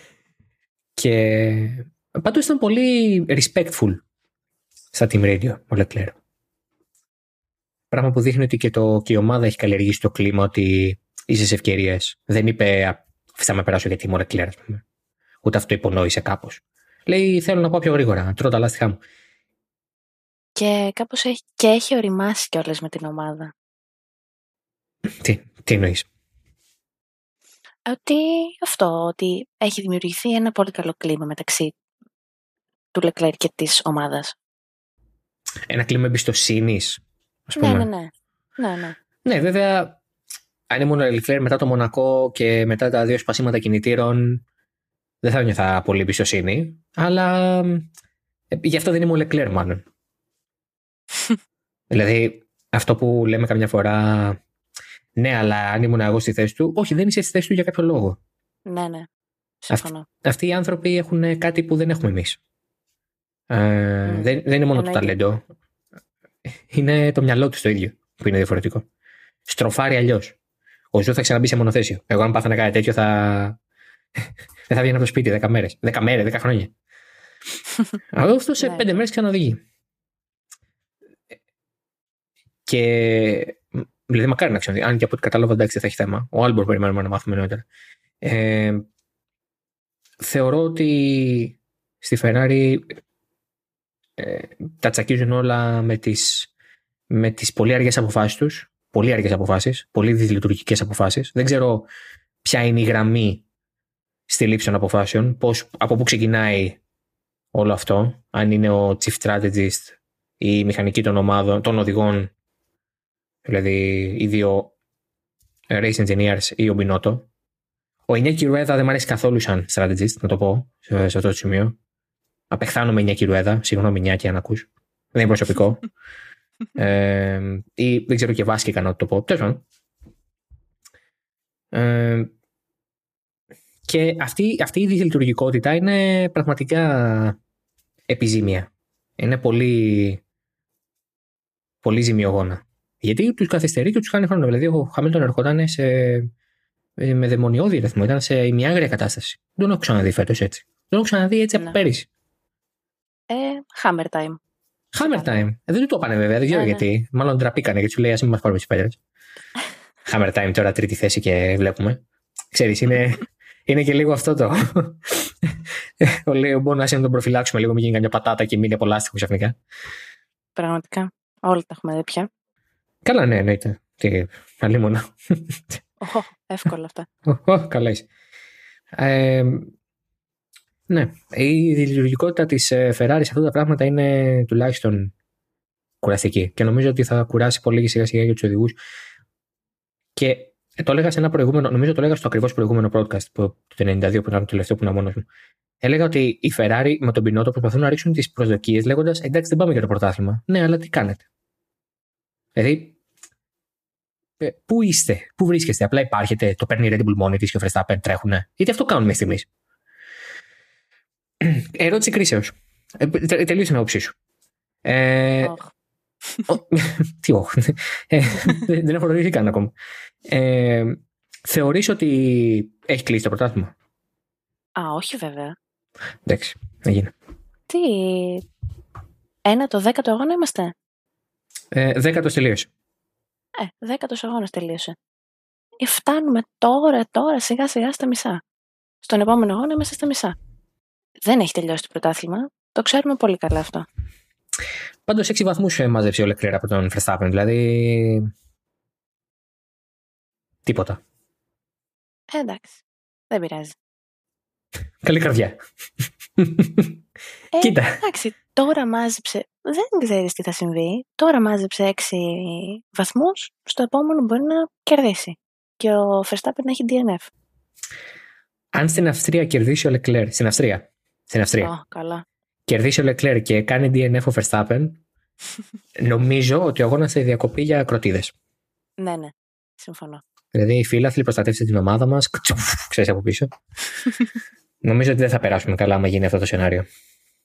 Και πάντως ήταν πολύ respectful στα Team Radio ο Leclerc. Πράγμα που δείχνει ότι και, το, και η ομάδα έχει καλλιεργήσει το κλίμα ότι είσαι σε ευκαιρίες. Δεν είπε «Α, θα με περάσω γιατί είμαι ο Leclerc, ας πούμε. Ούτε αυτό υπονόησε κάπως. Λέει θέλω να πάω πιο γρήγορα, να τρώω τα λάστιχά μου. Και κάπως έχει, και έχει οριμάσει κιόλας με την ομάδα. Τι, τι εννοείς; Ότι αυτό, ότι έχει δημιουργηθεί ένα πολύ καλό κλίμα μεταξύ του Leclerc και της ομάδας. Ένα κλίμα εμπιστοσύνης. Ναι, ναι, ναι. ναι, ναι. Ναι, βέβαια, αν ήμουν ο Leclerc μετά το Μονακό και μετά τα δύο σπασίματα κινητήρων, δεν θα νιώθα πολύ εμπιστοσύνη. Αλλά ε, γι' αυτό δεν είμαι ο Leclerc, μάλλον. δηλαδή, αυτό που λέμε καμιά φορά, ναι, αλλά αν ήμουν εγώ στη θέση του, όχι, δεν είσαι στη θέση του για κάποιο λόγο. Ναι, ναι. Συμφωνώ. Αυτοί οι άνθρωποι έχουν κάτι που δεν έχουμε εμείς. Ε, Mm. δεν, δεν είναι μόνο το Εννοείται. ταλέντο. Είναι το μυαλό τους το ίδιο που είναι διαφορετικό. Στροφάρει αλλιώς. Ο Ζου θα ξαναμπεί σε μονοθέσιο. Εγώ, αν πάθαινα κάτι τέτοιο, θα. δεν θα βγαίνει από το σπίτι 10 μέρες. 10 μέρες, 10 χρόνια. Αλλά αυτό σε Ναι. 5 μέρες ξαναοδηγεί. Και. Δηλαδή, μακάρι να ξαναδεί. Αν και από ό,τι κατάλαβα, εντάξει, δεν θα έχει θέμα. Ο Άλμπον περιμένουμε να μάθουμε νωρίτερα. Ε, θεωρώ ότι στη Ferrari ε, τα τσακίζουν όλα με τις, με τις πολύ αργές αποφάσεις τους. Πολύ αργές αποφάσεις, πολύ δυσλειτουργικές αποφάσεις. Δεν ξέρω ποια είναι η γραμμή στη λήψη των αποφάσεων, πώς, από πού ξεκινάει όλο αυτό, αν είναι ο chief strategist ή η μηχανική των ομάδων, των οδηγών, δηλαδή οι δύο race engineers ή ο Μπινότο. Ο Ινιάκη Ρουέδα δεν μου αρέσει καθόλου σαν strategist, να το πω σε, αυτό το σημείο. Απεχθάνω με Ινιάκη Ρουέδα, συγγνώμη Ινιάκη αν ακούς. Δεν είναι προσωπικό. ε, ή δεν ξέρω και βάσκηκα να το πω. Τέλος ε, και αυτή, αυτή η δυσλειτουργικότητα είναι πραγματικά επιζήμια. Είναι πολύ, πολύ ζημιογόνα. Γιατί τους καθυστερεί και τους κάνει χρόνο. Δηλαδή, ο Χάμιλτον ερχόταν σε, με δαιμονιώδη ρυθμό, ήταν σε ημιάγρια κατάσταση. Δεν τον έχω ξαναδεί φέτος έτσι. Δεν τον έχω ξαναδεί έτσι από ναι. πέρυσι. Ε, hammer time. Hammer time. Ε, δεν το είπανε βέβαια, δεν ξέρω ναι, ναι. γιατί. Μάλλον τραπήκανε και του λέει Α μην μας πάρουμε τις πέτρε. hammer time τώρα τρίτη θέση και βλέπουμε. Ξέρεις, είναι, είναι και λίγο αυτό το. ο Λέο μπορεί να τον προφυλάξουμε λίγο, μην γίνει καμιά πατάτα και μείνει από λάστιχο ξαφνικά. Πραγματικά. Όλα τα έχουμε δει πια. Καλά, ναι, εννοείται. Τι, αλίμονα. Oh, εύκολα αυτά. Oh, καλά είσαι. Ε, ναι, η λειτουργικότητα της ε, Ferrari σε αυτά τα πράγματα είναι τουλάχιστον κουραστική και νομίζω ότι θα κουράσει πολύ σιγά σιγά για τους οδηγούς. Και ε, το έλεγα σε ένα προηγούμενο, νομίζω το έλεγα στο ακριβώς προηγούμενο podcast που, το 92 που ήταν το τελευταίο που ήταν μόνος μου. Έλεγα ότι οι Ferrari με τον Πινότο προσπαθούν να ρίξουν τις προσδοκίες λέγοντας εντάξει δεν πάμε για το πρωτάθλημα. Ναι, αλλά τι κάνετε. Δηλαδή, ε, πού είστε, πού βρίσκεστε, απλά υπάρχετε, το παίρνει η Red Bull μόνη της και ο Verstappen τρέχουν. Γιατί αυτό κάνουν μέχρι στιγμής. Ερώτηση κρίσεως. Ε, τελείωσε την άποψή σου. Ε, τι όχι. Ε, δεν έχω ρωτήσει καν ακόμα. Ε, θεωρείς ότι έχει κλείσει το πρωτάθλημα; Α, όχι βέβαια. Εντάξει, έγινε. Τι, ένα το δέκατο αγώνα είμαστε; Ε, δέκατος τελείωσε. Ε, δέκατος αγώνας τελείωσε. Ε, φτάνουμε τώρα, τώρα, σιγά σιγά στα μισά. Στον επόμενο αγώνα είμαστε στα μισά. Δεν έχει τελειώσει το πρωτάθλημα. Το ξέρουμε πολύ καλά αυτό. Πάντως, έξι βαθμούς μάζεψε ο Λεκλέρ από τον Verstappen. Δηλαδή. Τίποτα. Ε, εντάξει. Δεν πειράζει. Καλή καρδιά. Ε, Κοίτα. Εντάξει, τώρα μάζεψε. Δεν ξέρεις τι θα συμβεί. Τώρα μάζεψε έξι βαθμούς. Στο επόμενο μπορεί να κερδίσει. Και ο Verstappen να έχει DNF. Αν στην Αυστρία κερδίσει ο Λεκλέρ. Στην Αυστρία. Στην Αυστρία. Oh, καλά κερδίσει ο Λεκλέρ και κάνει DNF ο Verstappen, νομίζω ότι ο αγώνας θα διακοπεί για κροτίδε. Ναι, ναι. Συμφωνώ. Δηλαδή οι φίλαθλοι προστατεύστε την ομάδα μας. Ξέρεις από πίσω. νομίζω ότι δεν θα περάσουμε καλά άμα γίνει αυτό το σενάριο.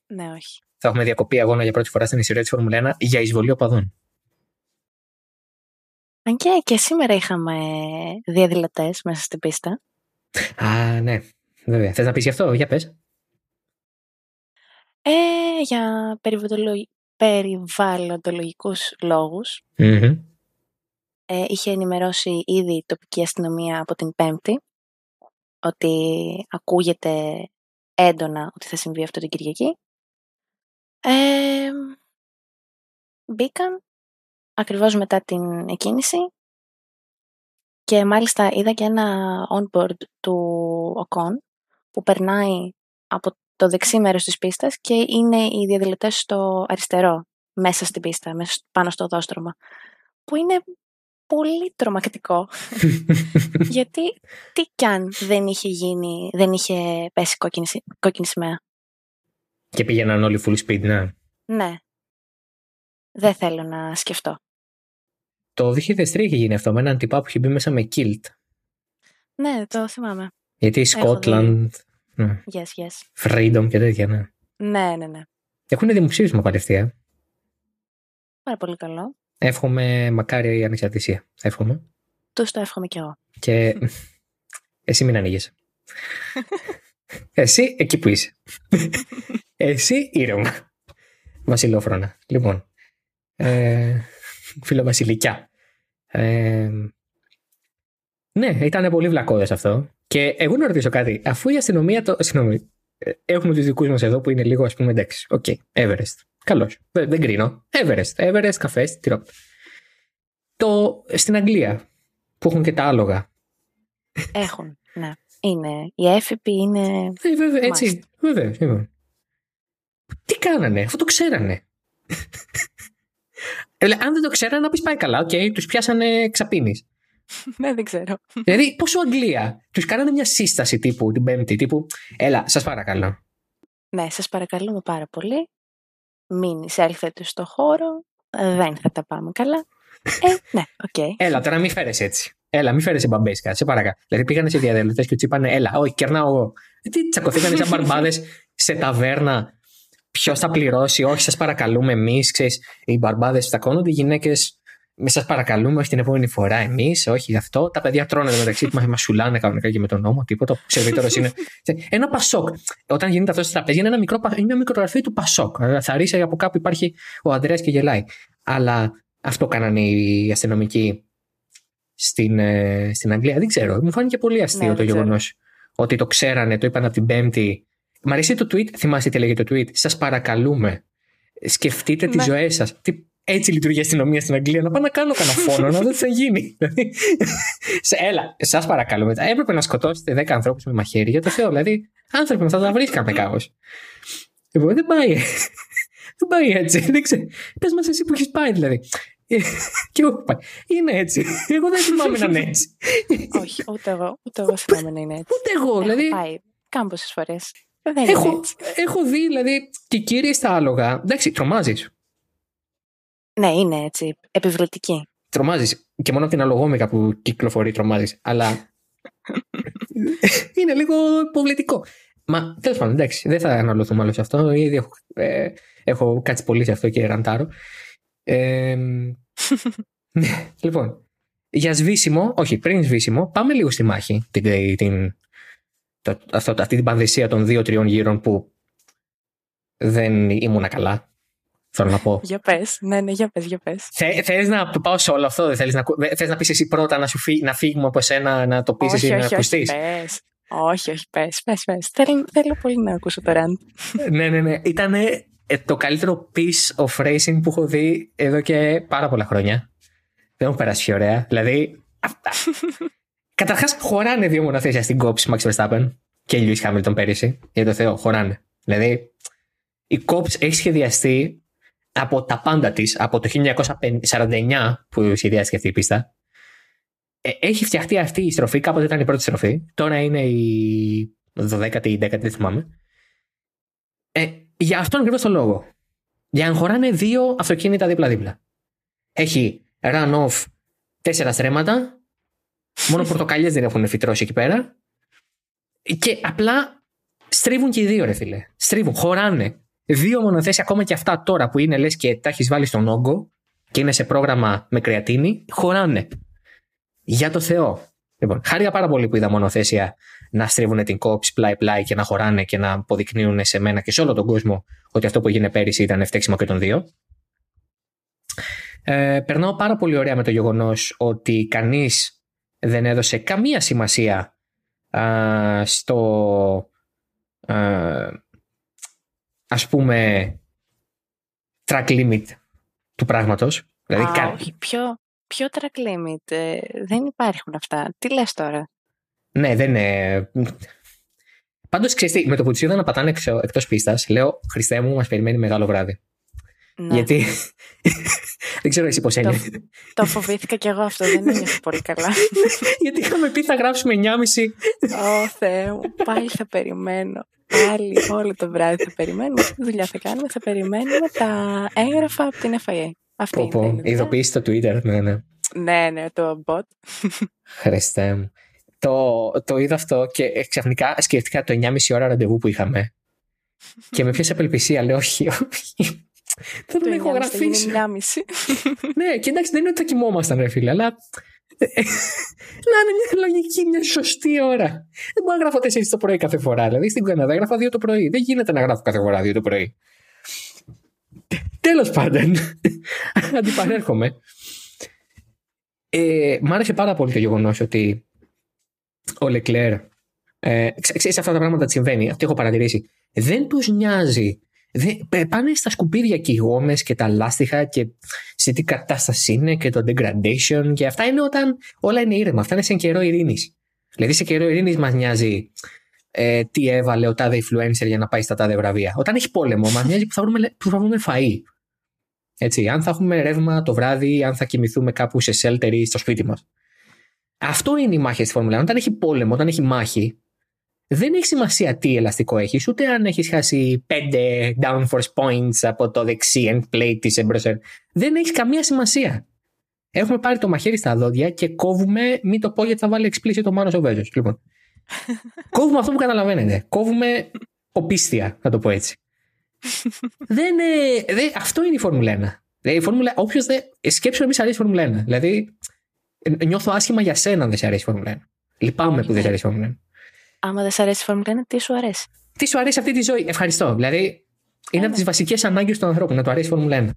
Ναι, όχι. Θα έχουμε διακοπεί αγώνα για πρώτη φορά στην ιστορία της Φόρμουλα 1 για εισβολή οπαδών. Αν και, και σήμερα είχαμε διαδηλωτές μέσα στην πίστα. Α, ναι. Βέβαια. Θες να πεις γι' αυτό, για πες. Ε, για περιβαλλοντολογικούς Ε, είχε ενημερώσει ήδη η τοπική αστυνομία από την Πέμπτη ότι ακούγεται έντονα ότι θα συμβεί αυτό την Κυριακή. Ε, μπήκαν ακριβώς μετά την εκκίνηση και μάλιστα είδα και ένα on-board του ΟΚΟΝ που περνάει από το δεξί μέρος της πίστας και είναι οι διαδηλωτές στο αριστερό, μέσα στην πίστα, μέσα πάνω στο οδόστρωμα. Που είναι πολύ τρομακτικό. Γιατί τι κι αν δεν είχε γίνει, δεν είχε πέσει κόκκινη, κόκκινη σημαία. Και πήγαιναν όλοι full speed, ναι. Ναι. Δεν θέλω να σκεφτώ. Το 2003 είχε γίνει αυτό με έναν τυπά που είχε μπει μέσα με kilt. Ναι, το θυμάμαι. Γιατί η Scotland ναι. Yes, yes. Freedom και τέτοια, ναι. Ναι, ναι, ναι. Έχουν δημοψήφισμα παρευθεία. Πάρα πολύ καλό. Εύχομαι μακάρι η ανεξαρτησία. Εύχομαι. Του το εύχομαι κι εγώ. Και εσύ μην ανοίγεις. εσύ εκεί που είσαι. εσύ ήρεμα. Βασιλόφρονα. Λοιπόν. Ε, Βασιλικιά. Ε, ναι, ήταν πολύ βλακώδες αυτό. Και εγώ να ρωτήσω κάτι. Αφού η αστυνομία το. Συγγνώμη. ε, Έχουμε τους δικούς μας εδώ που είναι λίγο, ας πούμε, εντάξει. OK. Everest. Καλώς. Δεν, δεν κρίνω. Everest. Everest, καφές, τυρόπιτα. Το, στην Αγγλία, που έχουν και τα άλογα. Έχουν, ναι. Είναι. Οι έφιπποι είναι. Ε, βέβαια, έτσι. Βέβαια. λοιπόν. Τι κάνανε, αφού το ξέρανε. Ε, λέ, αν δεν το ξέρανε, να πεις πάει καλά. Οκ, τους πιάσανε ξαπίνης. ναι, δεν ξέρω. δηλαδή, πόσο Αγγλία. Τους κάνανε μια σύσταση τύπου την Πέμπτη, τύπου. Έλα, σας παρακαλώ. Ναι, σας παρακαλούμε πάρα πολύ. Μην εισέλθετε στο χώρο. Ε, Δεν θα τα πάμε καλά. Ε, ναι, οκ. Έλα, τώρα μην φέρεσαι έτσι. Έλα, μην φέρεσαι μπαμπέσικα, σε παρακαλώ. Δηλαδή πήγανε σε διαδηλωτές και τους είπανε, Έλα, όχι, κερνάω εγώ. Ε, Τι τσακωθήκανε σαν μπαρμπάδες σε ταβέρνα. Ποιος θα πληρώσει, όχι, σας παρακαλούμε εμείς. Οι μπαρμπάδες φτακώνονται, οι γυναίκες. Με σας παρακαλούμε, όχι την επόμενη φορά εμείς, όχι γι' αυτό. Τα παιδιά τρώνε μεταξύ του, μας σουλάνε κανονικά και με τον νόμο, τίποτα. Ο σερβιτόρο είναι. Ένα πασόκ. Όταν γίνεται αυτό στο τραπέζι, είναι ένα μικρό, πα- είναι μια μικρογραφία του πασόκ. Ε, Θα ρίξει από κάπου υπάρχει ο Ανδρέας και γελάει. Αλλά αυτό κάνανε οι αστυνομικοί στην, ε, στην Αγγλία. Δεν ξέρω. Μου φάνηκε πολύ αστείο Ναι, το δεν ξέρω. γεγονός ότι το ξέρανε, το είπαν από την Πέμπτη. Μ' αρέσει το tweet. Θυμάστε τι λέγεται το tweet. Σας παρακαλούμε. Σκεφτείτε τις Ναι. ζωές σας. Έτσι λειτουργεί η αστυνομία στην Αγγλία. Να πάω να κάνω κανένα φόνο, να δω τι θα γίνει. Δηλαδή, σε- Έλα, σας παρακαλούμε. Έπρεπε να σκοτώσετε 10 ανθρώπους με μαχαίρι για το Θεό. Δηλαδή, άνθρωποι με αυτά τα βρίσκαμε κάπως. Λοιπόν, δεν πάει. δεν πάει έτσι. Δεν ξέρω. Πες μας εσύ που έχεις πάει, δηλαδή. Ε, και εγώ έχω πάει. Είναι έτσι. Εγώ δεν θυμάμαι να είναι έτσι. Όχι, ούτε εγώ, ούτε εγώ θυμάμαι να είναι έτσι. Ούτε εγώ. Δηλαδή, Έχω πάει κάμποσες φορές. Δεν είναι έχω, έτσι. έχω δει, δηλαδή, και κύριοι στα άλογα. Εντάξει, τρομάζεις. Ναι, είναι έτσι. Επιβλητική. Τρομάζεις. Και μόνο από την αλογόμηκα που κυκλοφορεί τρομάζεις. Αλλά. είναι λίγο υποβλητικό. Μα τέλος πάντων, εντάξει, δεν θα αναλωθούμε άλλο σε αυτό. Ήδη έχω, ε, έχω κάτσει πολύ σε αυτό και ραντάρω. Ε, ναι, λοιπόν, για σβήσιμο, όχι, πριν σβήσιμο, πάμε λίγο στη μάχη. Την, την, το, αυτό, αυτή την πανδεσία των δύο-τριών γύρων που δεν ήμουνα καλά. Θέλω να πω. Για πες. Ναι, ναι, για πες, για πες. Θε, θέλεις να το πάω σε όλο αυτό, δεν θέλεις να, ακού- θες να πεις εσύ πρώτα να, σου φύ, να φύγουμε από σένα, να το πεις εσύ όχι, να όχι, όχι, ακουστείς; πες. Όχι, όχι, πες, πες, πες. Θέλω, θέλω πολύ να ακούσω το rant. ναι, ναι, ναι. Ήταν το καλύτερο piece of racing που έχω δει εδώ και πάρα πολλά χρόνια. Δεν μου περάσει πιο ωραία. Δηλαδή, αυτά. Καταρχάς, χωράνε δύο μονοθέσια στην κόψη Max Verstappen και Lewis Hamilton πέρυσι. Για το Θεό, χωράνε. Δηλαδή, η κόψη έχει σχεδιαστεί από τα πάντα της, από το 1949 που σχεδιάστηκε αυτή η πίστα. Ε, έχει φτιαχτεί αυτή η στροφή, κάποτε ήταν η πρώτη στροφή, τώρα είναι η 12η ή 10η, δεν θυμάμαι. Ε, για αυτόν ακριβώς τον λόγο. Για να χωράνε δύο αυτοκίνητα δίπλα-δίπλα. Έχει run-off τέσσερα στρέμματα. Μόνο πορτοκαλιές δεν έχουν φυτρώσει εκεί πέρα. Και απλά στρίβουν και οι δύο, ρε φίλε. Στρίβουν, χωράνε. Δύο μονοθέσια, ακόμα και αυτά τώρα που είναι λες και τα έχεις βάλει στον όγκο και είναι σε πρόγραμμα με κρεατίνη, χωράνε. Για το Θεό. Λοιπόν, χάρηκα πάρα πολύ που είδα μονοθέσια να στρίβουν την κόψη πλάι-πλάι και να χωράνε και να αποδεικνύουν σε μένα και σε όλο τον κόσμο ότι αυτό που έγινε πέρυσι ήταν φταίξιμο και των δύο. Ε, περνάω πάρα πολύ ωραία με το γεγονός ότι κανείς δεν έδωσε καμία σημασία α, στο α, ας πούμε track limit του πράγματος. Δηλαδή, Α, κα- όχι, ποιο, ποιο track limit. ε, δεν υπάρχουν αυτά. Τι λες τώρα; Ναι, δεν είναι. Πάντως, ξέρεις με το που του είδα να πατάνε εκτός πίστας, λέω Χριστέ μου, μας περιμένει μεγάλο βράδυ. Ναι. Γιατί. δεν ξέρω εσύ πώς ένιωθε. Το φοβήθηκα κι εγώ αυτό. Δεν ένιωθα πολύ καλά. Γιατί είχαμε πει θα γράψουμε 9.30. Ω Θεέ μου, πάλι θα περιμένω. Πάλι όλο το βράδυ θα περιμένουμε. Τι δουλειά θα κάνουμε, θα περιμένουμε τα έγγραφα από την FIA. Αυτή Πω, είναι, πω, είναι η δουλειά. ειδοποίηση στο Twitter. Ναι, ναι. Ναι, ναι, το bot. Χριστέ μου. Το, το είδα αυτό και ε, ξαφνικά σκέφτηκα το 9.30 ώρα ραντεβού που είχαμε. και με πιάσε απελπισία. Λέω, όχι, όχι. Δεν Το τον έχω 9.30 θα γραφήσει. γίνει 9.30. ναι, και εντάξει, δεν είναι ότι θα κοιμόμασταν, ρε φίλε, αλλά. να είναι μια λογική, μια σωστή ώρα. Δεν μπορώ να γράφω 4 το πρωί κάθε φορά. Δηλαδή στην Καναδά γράφω 2 το πρωί. Δεν γίνεται να γράφω κάθε φορά 2 το πρωί. Τέλος πάντων, αντιπανέρχομαι. Ε, μ' άρεσε πάρα πολύ το γεγονός ότι ο Λεκλέρ Ε, ξέρεις αυτά τα πράγματα τι συμβαίνει. Αυτό έχω παρατηρήσει. Δεν τους νοιάζει. Δεν, πάνε στα σκουπίδια και οι γόμες και τα λάστιχα και σε τι κατάσταση είναι και το degradation και αυτά είναι όταν όλα είναι ήρεμα. Αυτά είναι σε καιρό ειρήνης. Δηλαδή σε καιρό ειρήνης μας νοιάζει ε, τι έβαλε ο τάδε influencer για να πάει στα τάδε βραβεία. Όταν έχει πόλεμο, μας νοιάζει που θα βρούμε, που θα βρούμε φαΐ. Έτσι, αν θα έχουμε ρεύμα το βράδυ, αν θα κοιμηθούμε κάπου σε shelter ή στο σπίτι μας. Αυτό είναι η μάχη στη Φόρμουλα 1. Όταν έχει πόλεμο, όταν έχει μάχη, δεν έχει σημασία τι ελαστικό έχεις, ούτε αν έχεις χάσει 5 downforce points από το δεξί end plate της εμπροσέρ. Δεν έχει καμία σημασία. Έχουμε πάρει το μαχαίρι στα δόντια και κόβουμε, μην το πω γιατί θα βάλει explicit το Μάνος ο Βέζος. Λοιπόν, κόβουμε αυτό που καταλαβαίνετε. Κόβουμε οπίστια, να το πω έτσι. δεν, ε, δεν, αυτό είναι η Φόρμουλα 1. Δηλαδή, η Φόρμουλα, όποιος δεν, σκέψου να μην σε αρέσει η Φόρμουλα 1. Δηλαδή, νιώθω άσχημα για σένα αν δεν σε αρέσει η Φόρμουλα 1. Λυπάμαι που δεν σε αρέσει η Φόρμουλα 1. Άμα δεν σε αρέσει η Φόρμουλα 1, τι σου αρέσει. Τι σου αρέσει αυτή τη ζωή. Ευχαριστώ. Δηλαδή, είναι από τις βασικές ανάγκες του ανθρώπου να του αρέσει η Φόρμουλα 1.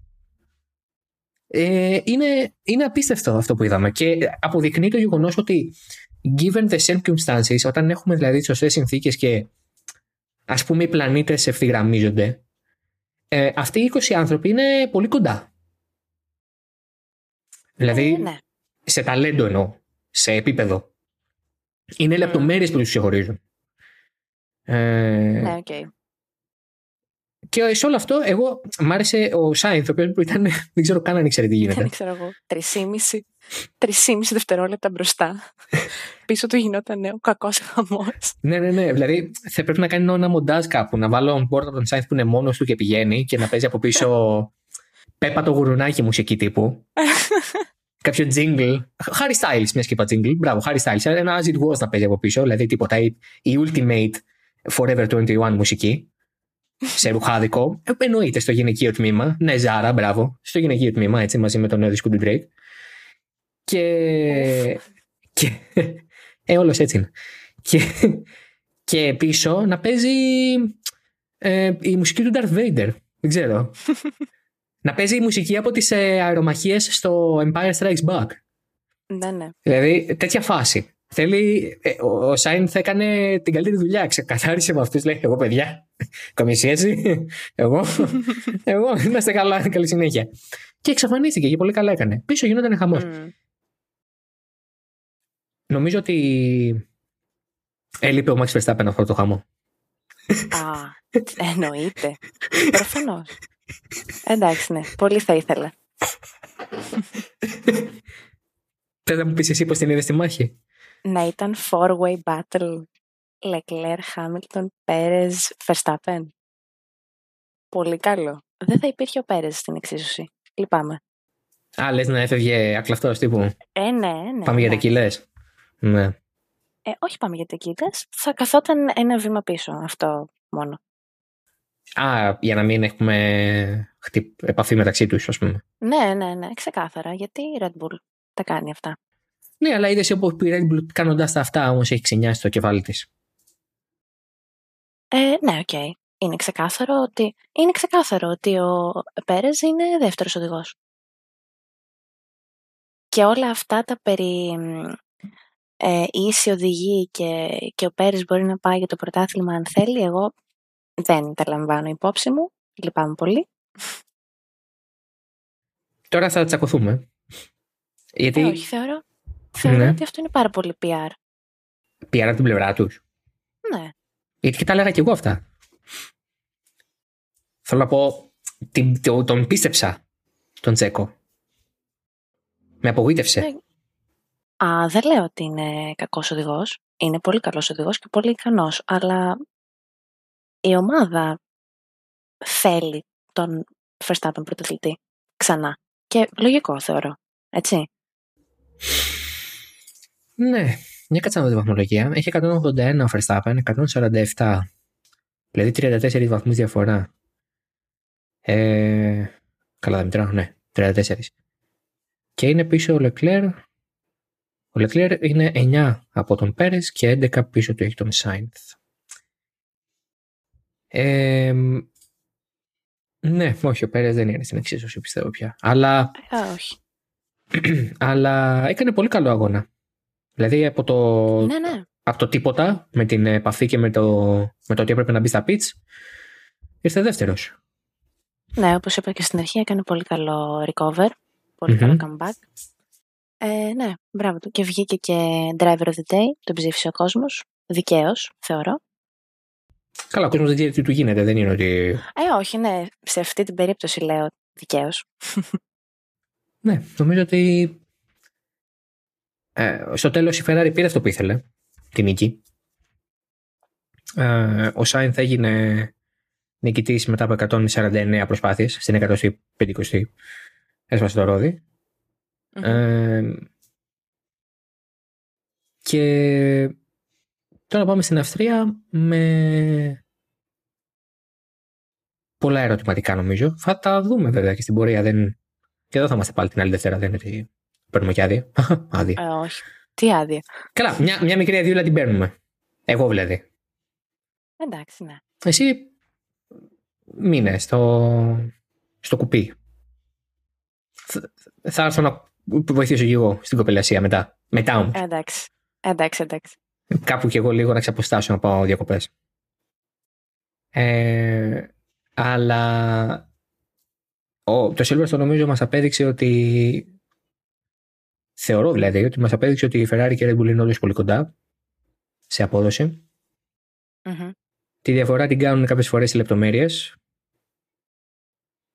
Ε, είναι, είναι απίστευτο αυτό που είδαμε και αποδεικνύει το γεγονός ότι given the circumstances, όταν έχουμε δηλαδή τις σωστές συνθήκες και ας πούμε οι πλανήτες ευθυγραμμίζονται, ε, αυτοί οι 20 άνθρωποι είναι πολύ κοντά. Δηλαδή, Ε, ναι. σε ταλέντο εννοώ, σε επίπεδο. Είναι λεπτομέρειες που τους ξεχωρίζουν. Ε, Ναι, οκ. Και σε όλο αυτό, εγώ μ' άρεσε ο Σάινθ, ο οποίος που ήταν. Δεν ξέρω καν αν ήξερε τι γίνεται. Δεν ξέρω εγώ. Τρισήμιση, τρισήμιση δευτερόλεπτα μπροστά. Πίσω του γινόταν ο κακός χαμός. ναι, ναι, ναι. Δηλαδή θα πρέπει να κάνει ένα μοντάζ κάπου. Να βάλω on board από τον Σάινθ που είναι μόνος του και πηγαίνει και να παίζει από πίσω Πέπα το γουρουνάκι μουσική τύπου. Κάποιο jingle. Harry Styles, μιας και είπα jingle. Μπράβο, Harry Styles. Ένα as it was να παίζει από πίσω. Δηλαδή τίποτα. Η, η ultimate Forever 21 μουσική. σε ρουχάδικο. Ε, εννοείται στο γυναικείο τμήμα. Ναι, Ζάρα, μπράβο. Στο γυναικείο τμήμα, έτσι, μαζί με τον νέο δίσκο του Drake. Και. και ε, όλος έτσι είναι. Και, και πίσω να παίζει ε, η μουσική του Darth Vader. Δεν ξέρω. να παίζει η μουσική από τις ε, αερομαχίες στο Empire Strikes Back. Ναι, ναι. Δηλαδή, τέτοια φάση. Θέλει, ε, ο, ο Σάιν θα έκανε την καλύτερη δουλειά. Ξεκαθάρισε με αυτούς. Λέει: Εγώ, παιδιά, καμία έτσι. Εγώ, εγώ, είμαστε καλά, καλή συνέχεια. Και εξαφανίστηκε και πολύ καλά έκανε. Πίσω γινόταν χαμός. Μμ. Νομίζω ότι έλειπε ο Max Verstappen αυτό το χαμό. Α, εννοείται. Προφανώς. Εντάξει, ναι. Πολύ θα ήθελα. Θε να μου πεις εσύ πώς την είδες στη μάχη; Να ήταν four-way battle Leclerc, Hamilton, Perez, Verstappen. Πολύ καλό. Δεν θα υπήρχε ο Perez στην εξίσωση. Λυπάμαι. Α, λες να έφευγε ακλαυτό τύπου. Ε, ναι, ναι. Πάμε για ναι. τεκιλέ. Ναι. Ε, όχι πάμε για τεκίλες. Θα καθόταν ένα βήμα πίσω. Αυτό μόνο. Α, για να μην έχουμε χτυπ... επαφή μεταξύ τους, ας πούμε. Ναι, ναι, ναι. Ξεκάθαρα. Γιατί η Red Bull τα κάνει αυτά. Ναι, αλλά είδες όπω η Red Bull κάνοντα τα αυτά όμως έχει ξενιάσει το κεφάλι της. Ε, ναι, οκ. Είναι ξεκάθαρο ότι, είναι ξεκάθαρο ότι ο Πέρες είναι δεύτερος οδηγός. Και όλα αυτά τα περί μ, ε, ίσοι οδηγοί και, και ο Πέρες μπορεί να πάει για το πρωτάθλημα αν θέλει, εγώ δεν τα λαμβάνω υπόψη μου. Λυπάμαι πολύ. Τώρα θα τσακωθούμε. Γιατί Ε, όχι, θεωρώ, θεωρώ Ναι. ότι αυτό είναι πάρα πολύ PR. PR από την πλευρά τους. Ναι. Γιατί και τα έλεγα κι εγώ αυτά. Θέλω να πω, την- το- τον πίστεψα τον Τσέκο. Με απογοήτευσε. Ναι. Α, δεν λέω ότι είναι κακός οδηγός. Είναι πολύ καλός οδηγός και πολύ ικανός. Αλλά η ομάδα θέλει τον Verstappen πρωταθλητή ξανά. Και λογικό θεωρώ. Έτσι. Ναι, μια κάτσα να δω τη βαθμολογία. Έχει 181 ο Verstappen, 147. Δηλαδή 34 βαθμούς διαφορά. Ε, καλά δεν μετράω, ναι, 34. Και είναι πίσω ο Leclerc. Ο Leclerc είναι 9 από τον Πέρες και 11 πίσω του έχει τον Sainz. Ε, ναι, όχι, ο Πέρες δεν είναι στην εξίσωση πιστεύω πια. Αλλά Ε, όχι. αλλά έκανε πολύ καλό αγώνα. Δηλαδή από το, Ναι, ναι. από το τίποτα, με την επαφή και με το, με το ότι έπρεπε να μπει στα pitch, ήρθε δεύτερος. Ναι, όπως είπα και στην αρχή, έκανε πολύ καλό recover. πολυ καλό comeback. Ε, ναι, μπράβο του. Και βγήκε και driver of the day, τον ψήφισε ο κόσμος. Δικαίως, θεωρώ. Καλά, ο κόσμος δεν ξέρει τι του γίνεται, δεν είναι ότι... Ε, όχι, ναι. Σε αυτή την περίπτωση λέω δικαίως. ναι, νομίζω ότι ε, στο τέλος η Ferrari πήρε αυτό που ήθελε, την νίκη. Ε, ο Σάινθ έγινε νικητής μετά από 149 προσπάθειες, στην 150η έσβασε το ροδι Ε, και τώρα πάμε στην Αυστρία με πολλά ερωτηματικά νομίζω. Θα τα δούμε βέβαια και στην πορεία. Δεν... Και εδώ θα είμαστε πάλι την άλλη Δευτέρα. Δεν είναι ότι παίρνουμε και άδεια. άδεια. Ε, όχι. Τι άδεια. Καλά, μια, μια μικρή αδειούλα την παίρνουμε. Εγώ δηλαδή. Εντάξει, ναι. Εσύ μείνε στο, στο κουπί. Θα έρθω να βοηθήσω και εγώ στην κοπελασία μετά. Μετά όμως. Εντάξει. Εντάξει, εντάξει. Κάπου και εγώ λίγο να ξαποστάσω να πάω διακοπές. Ε, αλλά ο, το Silverstone νομίζω μας απέδειξε ότι θεωρώ δηλαδή ότι μας απέδειξε ότι η Ferrari και η Red Bull είναι όλες πολύ κοντά σε απόδοση. Τη διαφορά την κάνουν κάποιες φορές οι λεπτομέρειες.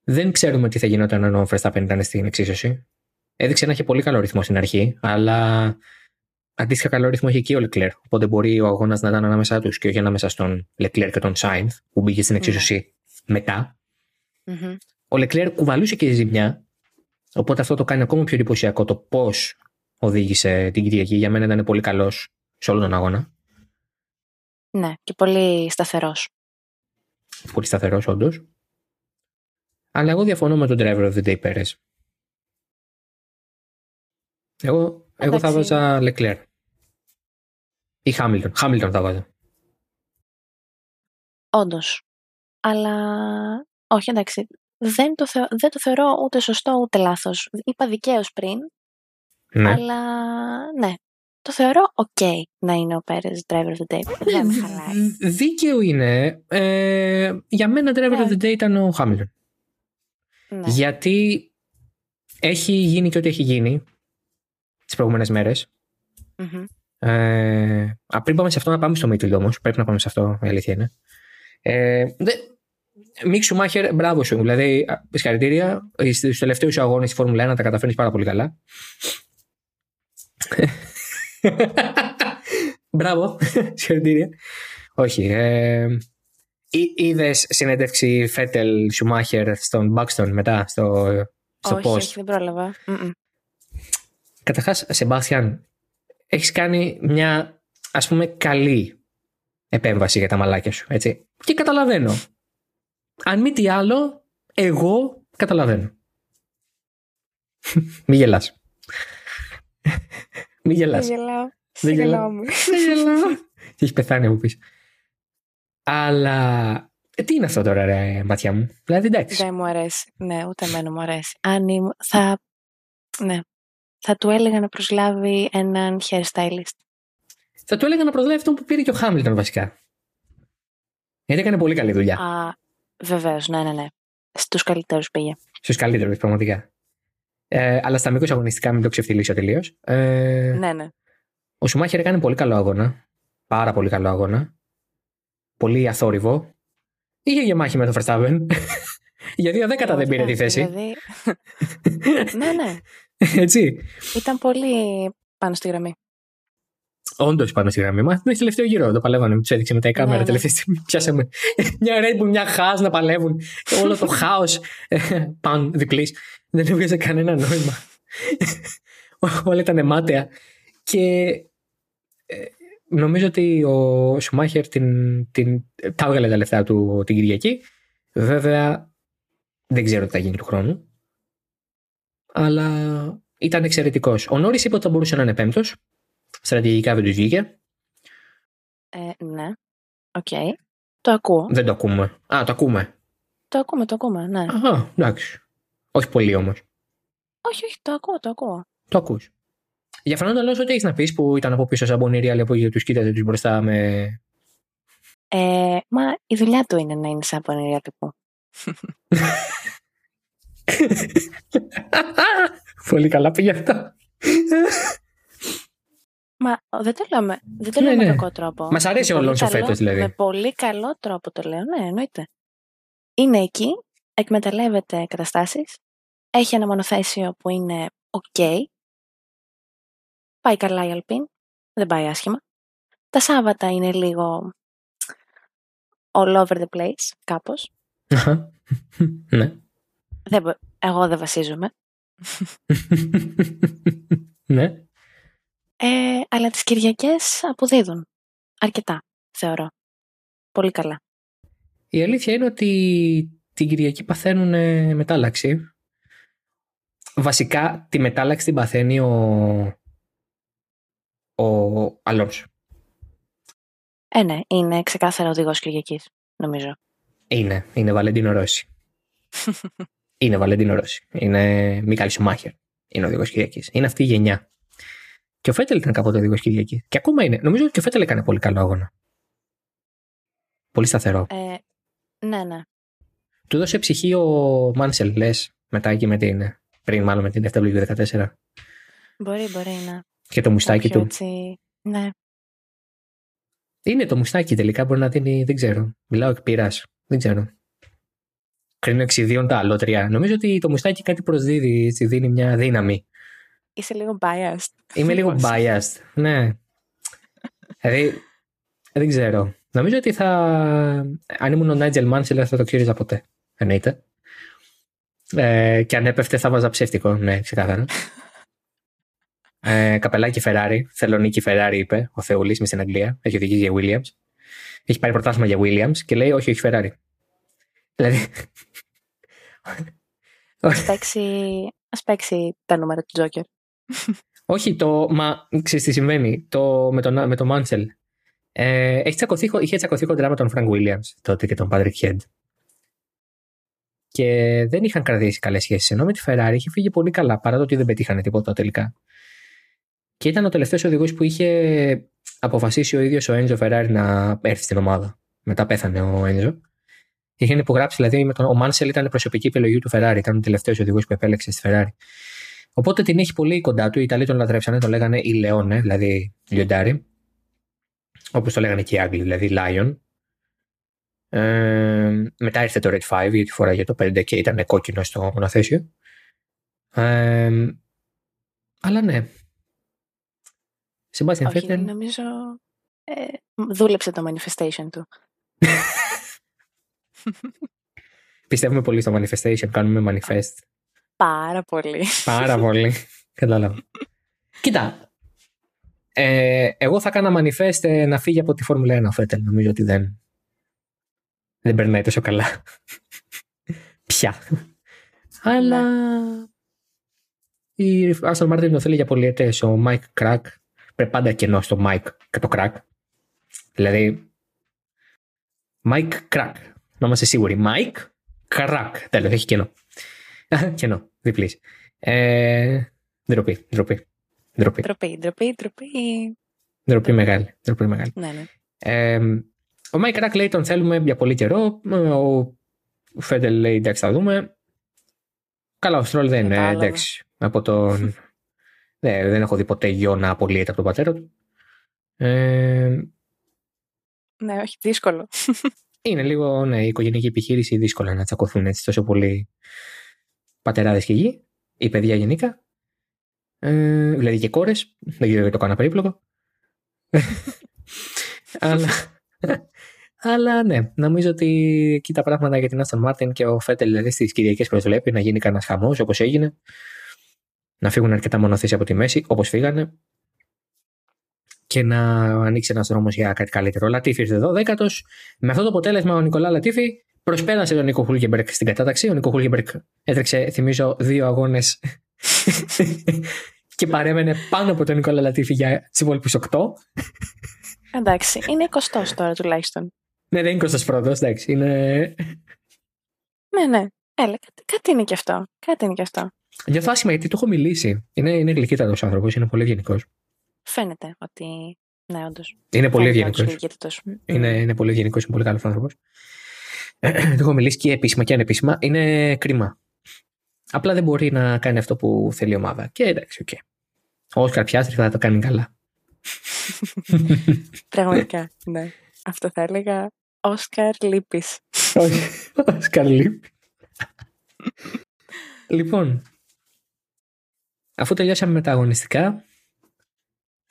Δεν ξέρουμε τι θα γινόταν αν ο Verstappen ήταν στην εξίσωση. Έδειξε να έχει πολύ καλό ρυθμό στην αρχή, αλλά αντίστοιχα καλό ρυθμό έχει και ο Leclerc. Οπότε μπορεί ο αγώνας να ήταν ανάμεσά τους και όχι ανάμεσα στον Leclerc και τον Sainz που μπήκε στην εξίσωση μετά. Mm-hmm. Ο Λεκλέρ κουβαλούσε και η ζημιά, οπότε αυτό το κάνει ακόμα πιο εντυπωσιακό το πώς οδήγησε την Κυριακή. Για μένα ήταν πολύ καλός σε όλο τον αγώνα. Ναι, και πολύ σταθερός. Πολύ σταθερός, όντως. Αλλά εγώ διαφωνώ με τον driver of the day Perez. Εγώ, εγώ θα βάζα Λεκλέρ. Ή Χάμιλτον. Χάμιλτον θα βάζα. Όντως. Αλλά όχι, εντάξει. Δεν το, δεν το θεωρώ ούτε σωστό ούτε λάθος. Είπα δικαίως πριν. Ναι. Αλλά ναι. Το θεωρώ ok να είναι ο Πέρες driver of the day. Δεν με χαλάει. Δίκαιο είναι. Ε, για μένα driver of the day ήταν ο Χάμιλτον. Ναι. Γιατί έχει γίνει και ό,τι έχει γίνει τις προηγούμενες μέρες. Mm-hmm. Ε, πριν πάμε σε αυτό να πάμε στο Μίτλ όμως. Πρέπει να πάμε σε αυτό, η αλήθεια είναι. Ε, Μίξ Σουμάχερ, μπράβο σου. Δηλαδή, συγχαρητήρια. Στους τελευταίους αγώνες της Φόρμουλα 1 τα καταφέρνεις πάρα πολύ καλά. μπράβο. Συγχαρητήρια. Όχι. Ε, Είδες συνέντευξη Φέτελ Σουμάχερ στον Μπάξτον μετά στο, στο όχι, post; Όχι, δεν πρόλαβα. Καταρχάς, Σεμπάθιαν, έχεις κάνει μια ας πούμε καλή επέμβαση για τα μαλάκια σου. Έτσι. Και καταλαβαίνω. Αν μη τι άλλο, εγώ καταλαβαίνω. Μη γελάς. Μη γελάς. Δεν γελάω. Δεν γελάω. Δεν γελάω. Έχεις πεθάνει από πίσω. Αλλά ε, τι είναι αυτό τώρα, ρε, ματιά μου; Δηλαδή, εντάξει. Δεν μου αρέσει. Ναι, ούτε εμένα μου αρέσει. Αν ήμουν, θα, ναι, θα του έλεγα να προσλάβει έναν hairstylist. Θα του έλεγα να προσλάβει αυτόν που πήρε και ο Χάμιλτον βασικά. Γιατί έκανε πολύ καλή δουλειά. Α, βεβαίως, ναι, ναι, ναι. Στους καλύτερους πήγε. Στους καλύτερους, πραγματικά. Ε, αλλά στα μήκος αγωνιστικά μην το ξεφτυλίσω τελείως. Ε, ναι, ναι. Ο Σουμάχερ έκανε πολύ καλό αγώνα. Πάρα πολύ καλό αγώνα. Πολύ αθόρυβο. Είχε και μάχη με τον Verstappen. Για δύο δέκατα δεν πήρε τη θέση. Δηλαδή... ναι, ναι. Έτσι. Ήταν πολύ πάνω στη γραμμή. Όντως πάνω στη γραμμή μα. Είναι τελευταίο γύρο. Το παλεύανε. Τους έδειξε μετά η κάμερα. Ναι, τελευταία στιγμή πιάσαμε μια Red Bull, μια Χάς να παλεύουν. Όλο το χάος παν διπλής. Δεν έβγαζε κανένα νόημα. Όλα ήταν μάταια. Και ε, νομίζω ότι ο Σουμάχερ την, την, τα έβγαλε τα λεφτά του την Κυριακή. Βέβαια, δεν ξέρω τι θα γίνει του χρόνου. Αλλά ήταν εξαιρετικός. Ο Νόρις είπε ότι θα μπορούσε να είναι πέμπτος. Στρατηγικά δεν τους βγήκε. Ε, ναι. OK. Okay. Το ακούω. Δεν το ακούμε. Α, το ακούμε. Το ακούμε, το ακούμε, ναι. Αχα, εντάξει. Όχι πολύ όμως. Όχι, όχι, το ακούω, το ακούω. Το ακούς. Για Φερνάντο Αλόνσο, τι έχεις να πεις που ήταν από πίσω σαν πονηρή, αλλά από τους κοίταγε τους μπροστά με. Ε, μα η δουλειά του είναι να είναι σαν πονηρία τύπου. Πολύ καλά πήγε αυτό. Μα δεν το λέω με, δεν το Ναι, λέω με ναι. κακό τρόπο. Μας αρέσει Με ο πολύ Αλόνσο καλό- φέτος, δηλαδή. Με πολύ καλό τρόπο το λέω, ναι, εννοείται. Είναι εκεί, εκμεταλλεύεται καταστάσεις, έχει ένα μονοθέσιο που είναι ok, πάει καλά η Αλπίν, δεν πάει άσχημα. Τα Σάββατα είναι λίγο all over the place, κάπως. Αχα. ναι. Δεν, μπο- εγώ δεν βασίζομαι. ναι. Ε, αλλά τις Κυριακές αποδίδουν. Αρκετά, θεωρώ. Πολύ καλά. Η αλήθεια είναι ότι την Κυριακή παθαίνουν ε, μετάλλαξη. Βασικά τη μετάλλαξη την παθαίνει ο, ο Αλόνσο. Ε, ναι, είναι ξεκάθαρα οδηγός Κυριακής, νομίζω. Είναι, είναι Βαλεντίνο Ρώση. είναι Βαλεντίνο Ρώση. Είναι Μίκαλ Σουμάχερ. Είναι ο οδηγός Κυριακής. Είναι αυτή η γενιά. Και ο Φέτελ ήταν κάποτε οδηγός Κυριακής. Και ακόμα είναι. Νομίζω ότι και ο Φέτελ έκανε πολύ καλό αγώνα. Πολύ σταθερό. Ε, ναι, ναι. Του έδωσε ψυχή ο Μάνσελ, λες, μετά εκεί με την. πριν μάλλον με την FW14. Μπορεί, μπορεί να. Και το μουστάκι Κάποιο του. Έτσι... Ναι. Είναι το μουστάκι τελικά, μπορεί να δίνει. Δεν ξέρω. Μιλάω εκ πείρας. Δεν ξέρω. Κρίνω εξιδίων τα αλότρια. Νομίζω ότι το μουστάκι κάτι προσδίδει, έτσι, δίνει μια δύναμη. Είσαι λίγο biased. Είμαι λίγο Πώς. biased. Ναι. Δηλαδή, δεν ξέρω. Νομίζω ότι θα. Αν ήμουν ο Νάιτζελ Μάνσελ, δεν θα το ξύριζα ποτέ. Εννοείται. Ε, και αν έπεφτε, θα βάζα ψεύτικο. Ναι, ξεκάθαρα. Ε, καπελάκι Ferrari. Θελονίκη Ferrari, είπε ο Θεούλης, είμαι στην Αγγλία. Έχει οδηγήσει για Williams. Έχει πάρει πρωτάθλημα για Williams και λέει: Όχι, όχι Ferrari. Δηλαδή. Ας παίξει, ας παίξει τα νούμερα του Τζόκερ. Όχι, το. Μα ξέρεις τι συμβαίνει; Το, με, τον, με τον Μάνσελ. Ε, έχει τσακωθεί, είχε τσακωθεί κοντρά με τον Φρανκ Βίλιαμς τότε και τον Πάτρικ Χεντ. Και δεν είχαν κρατήσει καλές σχέσεις. Ενώ με τη Ferrari είχε φύγει πολύ καλά, παρά το ότι δεν πετύχανε τίποτα τελικά. Και ήταν ο τελευταίος οδηγός που είχε αποφασίσει ο ίδιος ο Έντζο Ferrari να έρθει στην ομάδα. Μετά πέθανε ο Έντζο. Είχαν υπογράψει, δηλαδή με τον, ο Μάνσελ ήταν προσωπική επιλογή του Ferrari. Ήταν ο τελευταίος οδηγός που επέλεξε στη Ferrari. Οπότε την έχει πολύ κοντά του. Οι Ιταλοί τον λατρέψανε, τον λέγανε η Λεόνε, δηλαδή λιοντάρι. Όπως το λέγανε και οι Άγγλοι, δηλαδή Lion. Ε, μετά ήρθε το Red 5, γιατί φοράγε το 5 και ήταν κόκκινο στο μονοθέσιο. Ε, αλλά ναι. Sebastian Όχι, Vettel. νομίζω ε, δούλεψε το manifestation του. Πιστεύουμε πολύ στο manifestation, κάνουμε manifest. Πάρα πολύ. Πάρα πολύ. Κατάλαβα. Κοίτα. Ε, εγώ θα έκανα manifest ε, να φύγει από τη Φόρμουλα 1 ο Φέτελ. Νομίζω ότι δεν. Δεν περνάει τόσο καλά. Πια. Αλλά. Η Άστον Μάρτιν το θέλει για πολυετές. Ο Μάικ Κρακ. Πρέπει πάντα κενό στο Μάικ και το Κρακ. Δηλαδή. Μάικ Κρακ. Να είμαστε σίγουροι. Μάικ Κρακ. Τέλος, έχει κενό. κενό. Διπλής. Ε, ντροπή, ντροπή. Ντροπή. Ντροπή, ντροπή, ντροπή. Ντροπή μεγάλη. Ντροπή μεγάλη. Ναι, ναι. Ε, ο Μάικ Κρακ λέει τον θέλουμε για πολύ καιρό. Ο Φέτελ λέει εντάξει θα δούμε. Καλά, ο Στρόλ δεν είναι Κατάλαβα. εντάξει. Από τον... ναι, δεν έχω δει ποτέ γιο να απολύεται από τον πατέρα του. Ε, Ναι, όχι, δύσκολο. είναι λίγο ναι, η οικογενειακή επιχείρηση δύσκολα να τσακωθούν έτσι τόσο πολύ πατεράδες και γιοι ή παιδιά γενικά. Ε, δηλαδή και κόρες. Δεν ξέρω γιατί το κάνω περίπλοκο. αλλά, αλλά ναι, νομίζω ότι εκεί τα πράγματα για την Άστον Μάρτιν και ο Φέτελ δηλαδή στις Κυριακές προσβλέπει να γίνει κανένας χαμός όπως έγινε. Να φύγουν αρκετά μονοθέσια από τη μέση όπως φύγανε και να ανοίξει ένας δρόμος για κάτι καλύτερο. Ο Λατίφη ήρθε 12ος. Με αυτό το αποτέλεσμα, ο Νικολά Λατίφη προσπέρασε τον Νίκο Χούλκενμπεργκ στην κατάταξη. Ο Νίκο Χούλκενμπεργκ έτρεξε, θυμίζω, δύο αγώνες και παρέμενε πάνω από τον Νικόλα Λατίφη για τι υπόλοιπου 8. Εντάξει, είναι 20 τώρα τουλάχιστον. Ναι, δεν είναι 21ο, εντάξει. Είναι... Ναι, ναι. Έλα, κάτι, κάτι είναι και αυτό. Κάτι είναι και αυτό. Νιώθω άσχημα γιατί το έχω μιλήσει. Είναι, είναι γλυκύτατος άνθρωπος, είναι πολύ ευγενικός. Φαίνεται ότι. Ναι, όντως. Είναι πολύ ευγενικός. Είναι, είναι πολύ ευγενικός, είναι πολύ καλός άνθρωπος. το έχω μιλήσει και επίσημα και ανεπίσημα. Είναι κρίμα. Απλά δεν μπορεί να κάνει αυτό που θέλει η ομάδα. Και εντάξει, OK. Okay. Ο Όσκαρ Πιάστρι θα το κάνει καλά. Πραγματικά, ναι. Αυτό θα έλεγα Όσκαρ Λύπης. Όχι, Όσκαρ Λύπη. λοιπόν, αφού τελειώσαμε με τα αγωνιστικά,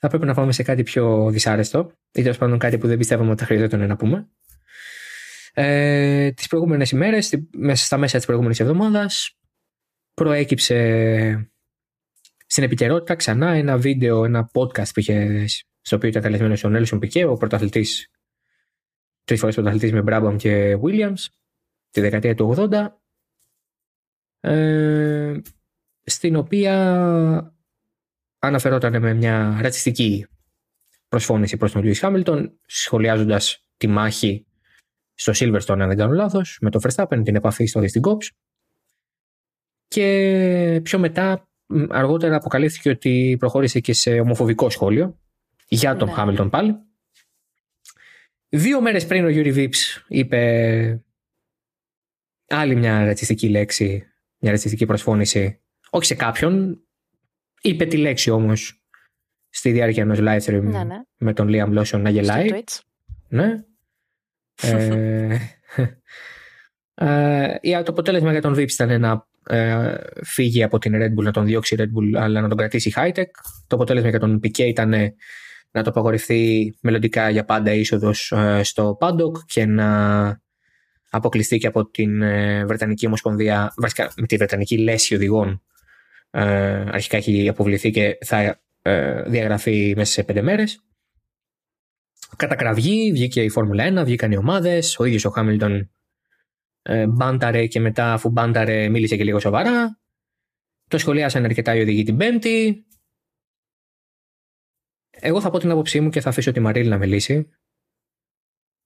θα πρέπει να πάμε σε κάτι πιο δυσάρεστο ή τέλος πάντων κάτι που δεν πιστεύαμε ότι θα χρειαζόταν να πούμε. Ε, τις προηγούμενες ημέρες, μέσα στα μέσα της προηγούμενης εβδομάδας, προέκυψε στην επικαιρότητα ξανά ένα βίντεο, ένα podcast που είχε, στο οποίο ήταν καλεσμένος ο Νέλσον Πικέ, ο πρωταθλητής, τρεις φορές πρωταθλητής με Μπράμπαμ και Williams, τη δεκαετία του 80, ε, στην οποία αναφερόταν με μια ρατσιστική προσφώνηση προς τον Λιούις Χάμιλτον, σχολιάζοντας τη μάχη στο Silverstone, αν δεν κάνω λάθος, με τον Verstappen, την επαφή στο στην Copse. Και πιο μετά, αργότερα αποκαλύφθηκε ότι προχώρησε και σε ομοφοβικό σχόλιο για τον ναι. Χάμιλτον πάλι. Δύο μέρες πριν ο Γιούρι Βιπς είπε άλλη μια ρατσιστική λέξη, μια ρατσιστική προσφώνηση, όχι σε κάποιον, είπε τη λέξη όμως στη διάρκεια ενός live stream ναι, ναι. με τον Liam Lawson να γελάει. Ναι. ε, ε, το αποτέλεσμα για τον Vips ήταν να ε, φύγει από την Red Bull, να τον διώξει η Red Bull, αλλά να τον κρατήσει η Hightech. Το αποτέλεσμα για τον Piquet ήταν να το απαγορευτεί μελλοντικά για πάντα είσοδος ε, στο Paddock και να αποκλειστεί και από την ε, Βρετανική Ομοσπονδία, βασικά με τη Βρετανική Λέση Οδηγών. Ε, αρχικά έχει αποβληθεί και θα ε, διαγραφεί μέσα σε πέντε μέρες. Κατά κραυγή βγήκε η Φόρμουλα 1, βγήκαν οι ομάδες. Ο ίδιος ο Χάμιλτον ε, μπάνταρε και μετά αφού μπάνταρε μίλησε και λίγο σοβαρά. Το σχολιάσαν αρκετά οι οδηγοί την Πέμπτη. Εγώ θα πω την άποψή μου και θα αφήσω τη Μαρίλη να μιλήσει.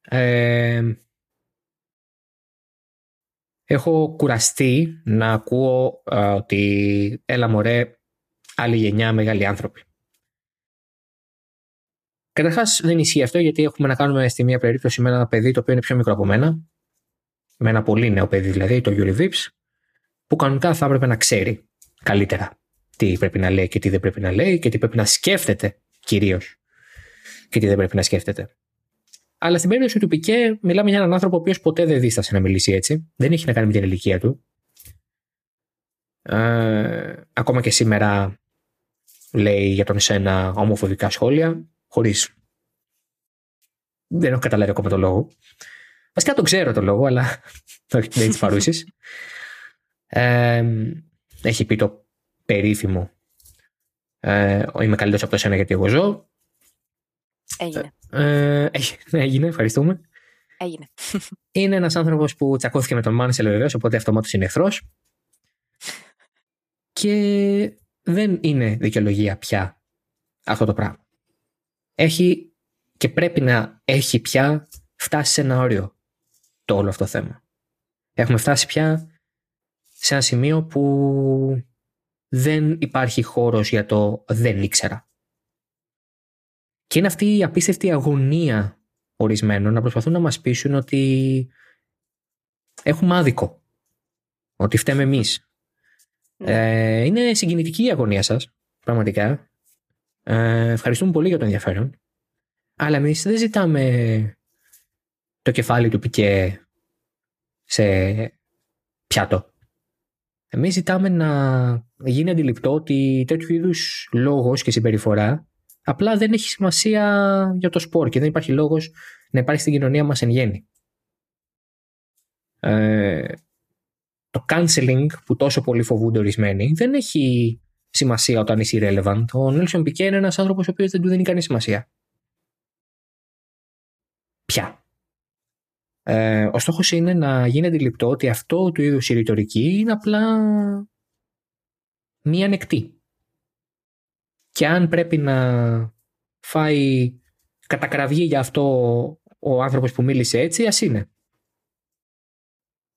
Ε, έχω κουραστεί να ακούω ότι έλα μωρέ άλλη γενιά μεγάλοι άνθρωποι. Καταρχάς δεν ισχύει αυτό γιατί έχουμε να κάνουμε στη μία περίπτωση με ένα παιδί το οποίο είναι πιο μικρό από μένα με ένα πολύ νέο παιδί δηλαδή, το Yuri Vips, που κανονικά θα έπρεπε να ξέρει καλύτερα τι πρέπει να λέει και τι δεν πρέπει να λέει και τι πρέπει να σκέφτεται κυρίως και τι δεν πρέπει να σκέφτεται. Αλλά στην περίπτωση του Πικέ, μιλάμε για έναν άνθρωπο ο οποίος ποτέ δεν δίστασε να μιλήσει έτσι. Δεν έχει να κάνει με την ηλικία του. Ε, ακόμα και σήμερα λέει για τον Σένα ομοφοβικά σχόλια, χωρί. Δεν έχω καταλάβει ακόμα το λόγο. Βασικά τον ξέρω το λόγο, αλλά όχι δεν της παρούσης. έχει πει το περίφημο ε, Είμαι καλύτερος από το σένα γιατί εγώ ζω. Έγινε. Ε, έγινε, ευχαριστούμε. Έγινε. Είναι ένας άνθρωπος που τσακώθηκε με τον Μάνσελ βεβαίως, οπότε αυτομάτως είναι εχθρός. Και δεν είναι δικαιολογία πια αυτό το πράγμα. Έχει και πρέπει να έχει πια φτάσει σε ένα όριο το όλο αυτό το θέμα. Έχουμε φτάσει πια σε ένα σημείο που δεν υπάρχει χώρος για το δεν ήξερα. Και είναι αυτή η απίστευτη αγωνία ορισμένων να προσπαθούν να μας πείσουν ότι έχουμε άδικο. Ότι φταίμε εμείς. Ναι. Ε, είναι συγκινητική η αγωνία σας, πραγματικά. Ε, ευχαριστούμε πολύ για το ενδιαφέρον. Αλλά εμείς δεν ζητάμε το κεφάλι του Πικέ σε πιάτο. Εμείς ζητάμε να γίνει αντιληπτό ότι τέτοιου είδους λόγος και συμπεριφορά απλά δεν έχει σημασία για το σπορ και δεν υπάρχει λόγος να υπάρχει στην κοινωνία μας εν γέννη. Ε, το canceling που τόσο πολύ φοβούνται ορισμένοι δεν έχει σημασία όταν είσαι irrelevant. Ο Νέλσον Πικέ είναι ένας άνθρωπος ο οποίος δεν του δίνει κανεί σημασία. Πια. Ε, ο στόχος είναι να γίνει αντιληπτό ότι αυτό του είδους η ρητορική είναι απλά μία ανεκτή. Και αν πρέπει να φάει κατακραυγή για αυτό ο άνθρωπος που μίλησε έτσι, ας είναι.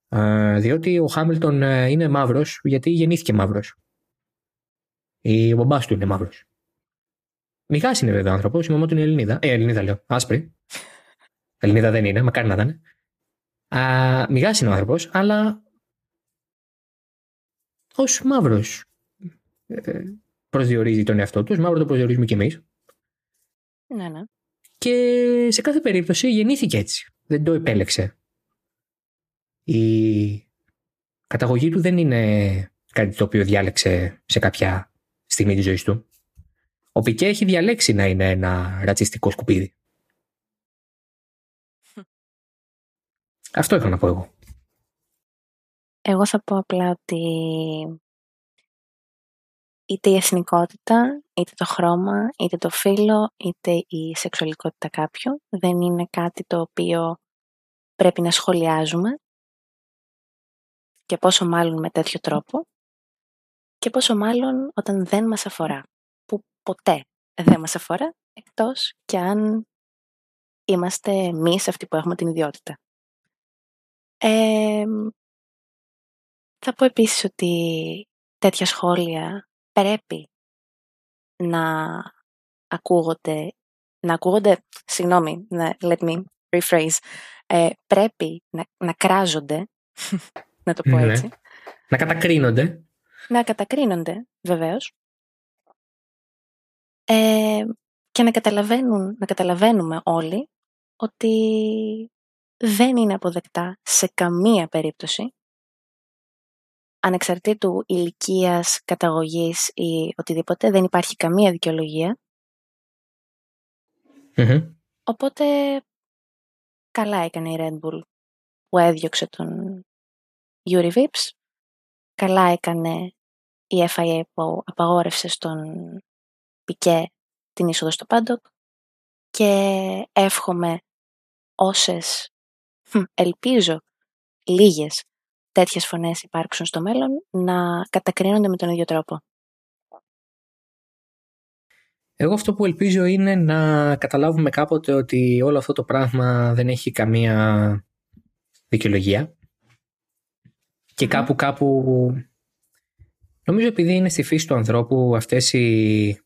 Ε, διότι ο Χάμιλτον ε, είναι μαύρος γιατί γεννήθηκε μαύρος. Η μπαμπάς του είναι μαύρος. Μιγά είναι βέβαια άνθρωπος, η μαμά του είναι Ελληνίδα. Ε, Ελληνίδα λέω, άσπρη. Ελληνίδα δεν είναι, μακάρι να ήταν. Μιγά είναι ο άνθρωπος, αλλά ως μαύρος ε, προσδιορίζει τον εαυτό τους. Μαύρο το προσδιορίζουμε κι εμείς. Ναι, ναι. Και σε κάθε περίπτωση γεννήθηκε έτσι. Δεν το επέλεξε. Η καταγωγή του δεν είναι κάτι το οποίο διάλεξε σε κάποια στιγμή της ζωής του. Ο Πικέ έχει διαλέξει να είναι ένα ρατσιστικό σκουπίδι. Αυτό είχα να πω εγώ. Εγώ θα πω απλά ότι είτε η εθνικότητα, είτε το χρώμα, είτε το φύλλο, είτε η σεξουαλικότητα κάποιου δεν είναι κάτι το οποίο πρέπει να σχολιάζουμε. Και πόσο μάλλον με τέτοιο τρόπο. Και πόσο μάλλον όταν δεν μας αφορά, που ποτέ δεν μας αφορά, εκτός και αν είμαστε εμείς αυτοί που έχουμε την ιδιότητα. θα πω επίσης ότι τέτοια σχόλια πρέπει να ακούγονται, να ακούγονται, συγγνώμη, let me rephrase, ε, πρέπει να, να κράζονται, να το πω ναι. έτσι. Να κατακρίνονται. Να κατακρίνονται, βεβαίως. Ε, και να, καταλαβαίνουν, να καταλαβαίνουμε όλοι ότι δεν είναι αποδεκτά σε καμία περίπτωση ανεξαρτήτου ηλικίας, καταγωγής ή οτιδήποτε, δεν υπάρχει καμία Οπότε καλά έκανε η Red Bull που έδιωξε τον Yuri Vips. Καλά έκανε η FIA που απαγόρευσε στον Πικέ την είσοδο στο Πάντοκ. Και εύχομαι όσες, ελπίζω, λίγες τέτοιες φωνές υπάρξουν στο μέλλον να κατακρίνονται με τον ίδιο τρόπο. Εγώ αυτό που ελπίζω είναι να καταλάβουμε κάποτε ότι όλο αυτό το πράγμα δεν έχει καμία δικαιολογία και κάπου κάπου νομίζω επειδή είναι στη φύση του ανθρώπου αυτές οι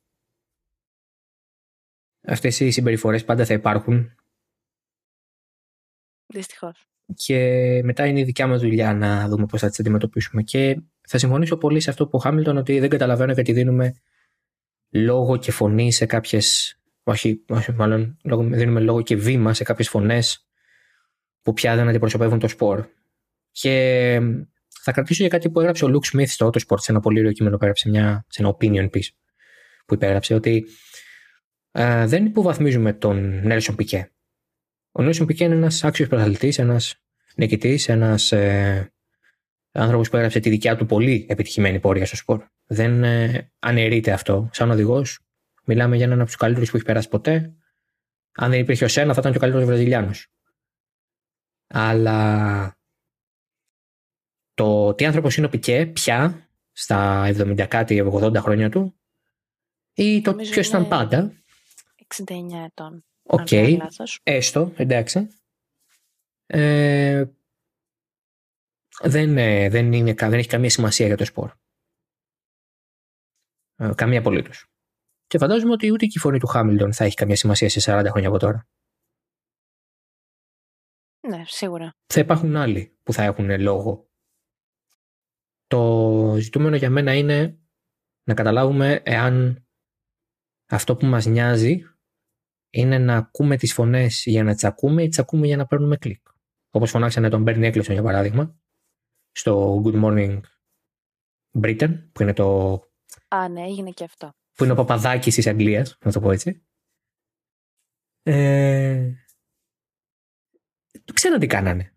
αυτές οι συμπεριφορές πάντα θα υπάρχουν Δυστυχώς. Και μετά είναι η δικιά μας δουλειά να δούμε πώς θα τις αντιμετωπίσουμε. Και θα συμφωνήσω πολύ σε αυτό που ο Χάμιλτον ότι δεν καταλαβαίνω γιατί δίνουμε λόγο και φωνή σε κάποιες. Όχι, όχι, μάλλον δίνουμε λόγο και βήμα σε κάποιες φωνές που πια δεν αντιπροσωπεύουν το σπορ. Και θα κρατήσω για κάτι που έγραψε ο Λουκ Σμιθ στο Autosport σε ένα πολύ ωραίο κείμενο που έγραψε μια, σε ένα opinion piece που υπέγραψε ότι ε, δεν υποβαθμίζουμε τον Νέλσον Πικέ. Ο Νέλσον Πικέ είναι ένας άξιος πρωταθλητής, ένας νικητής, ένας ε, άνθρωπος που έγραψε τη δικιά του πολύ επιτυχημένη πορεία στο σπορ. Δεν ε, αναιρείται αυτό. Σαν οδηγός, μιλάμε για έναν από τους καλύτερους που έχει περάσει ποτέ. Αν δεν υπήρχε ο Σένα, θα ήταν και ο καλύτερος Βραζιλιάνος. Αλλά το τι άνθρωπος είναι ο Πικέ πια στα 70 κάτι 80 χρόνια του ή το ποιος ήταν πάντα. 69 ετών. OK. Okay. Έστω, εντάξει. Ε, δεν, ε, δεν, είναι, δεν έχει καμία σημασία για το σπορ. Ε, καμία απολύτως. Και φαντάζομαι ότι ούτε και η φωνή του Χάμιλτον θα έχει καμία σημασία σε 40 χρόνια από τώρα. Ναι, σίγουρα. Θα υπάρχουν άλλοι που θα έχουν λόγο. Το ζητούμενο για μένα είναι να καταλάβουμε εάν αυτό που μας νοιάζει είναι να ακούμε τις φωνές για να τις ακούμε ή τις ακούμε για να παίρνουμε κλικ. Όπως φωνάξανε τον Bernie Eccleston για παράδειγμα στο Good Morning Britain που είναι το... Α, ναι, έγινε και αυτό. Που είναι ο παπαδάκι της Αγγλίας, να το πω έτσι. Ε... Ξέρω τι κάνανε;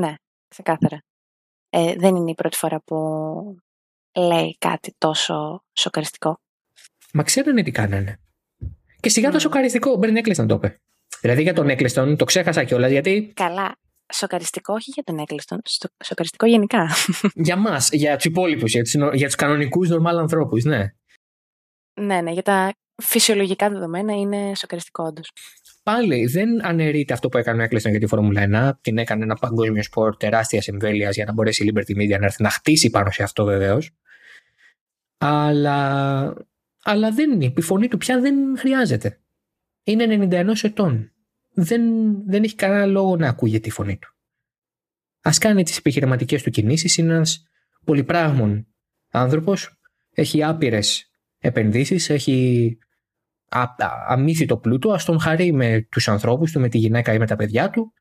Ναι, ξεκάθαρα. Ε, δεν είναι η πρώτη φορά που λέει κάτι τόσο σοκαριστικό. Μα ξέρανε τι κάνανε; Και σιγά το σοκαριστικό. Ο Μπέρν Έκλειστον το είπε. Δηλαδή για τον Έκλειστον το ξέχασα κιόλας γιατί. Καλά. Σοκαριστικό όχι για τον Έκλειστον. Σοκαριστικό γενικά. για μας, για τους υπόλοιπους, για τους για τους κανονικούς νορμάλ ανθρώπους, ναι. Ναι, ναι, για τα φυσιολογικά δεδομένα είναι σοκαριστικό όντως. Πάλι δεν αναιρείται αυτό που έκανε ο Έκλειστον για τη Φόρμουλα 1. Την έκανε ένα παγκόσμιο σπορ τεράστιας εμβέλειας για να μπορέσει η Liberty Media να έρθει να χτίσει πάνω σε αυτό βεβαίως. Αλλά, αλλά δεν είναι. Η φωνή του πια δεν χρειάζεται. Είναι 91 ετών. Δεν, δεν έχει κανένα λόγο να ακούγεται η φωνή του. Α κάνει τις επιχειρηματικές του κινήσεις. Είναι ένας πολυπράγμων άνθρωπος. Έχει άπειρες επενδύσεις. Έχει αμύθιτο πλούτο. Α τον χαρεί με τους ανθρώπους του, με τη γυναίκα ή με τα παιδιά του.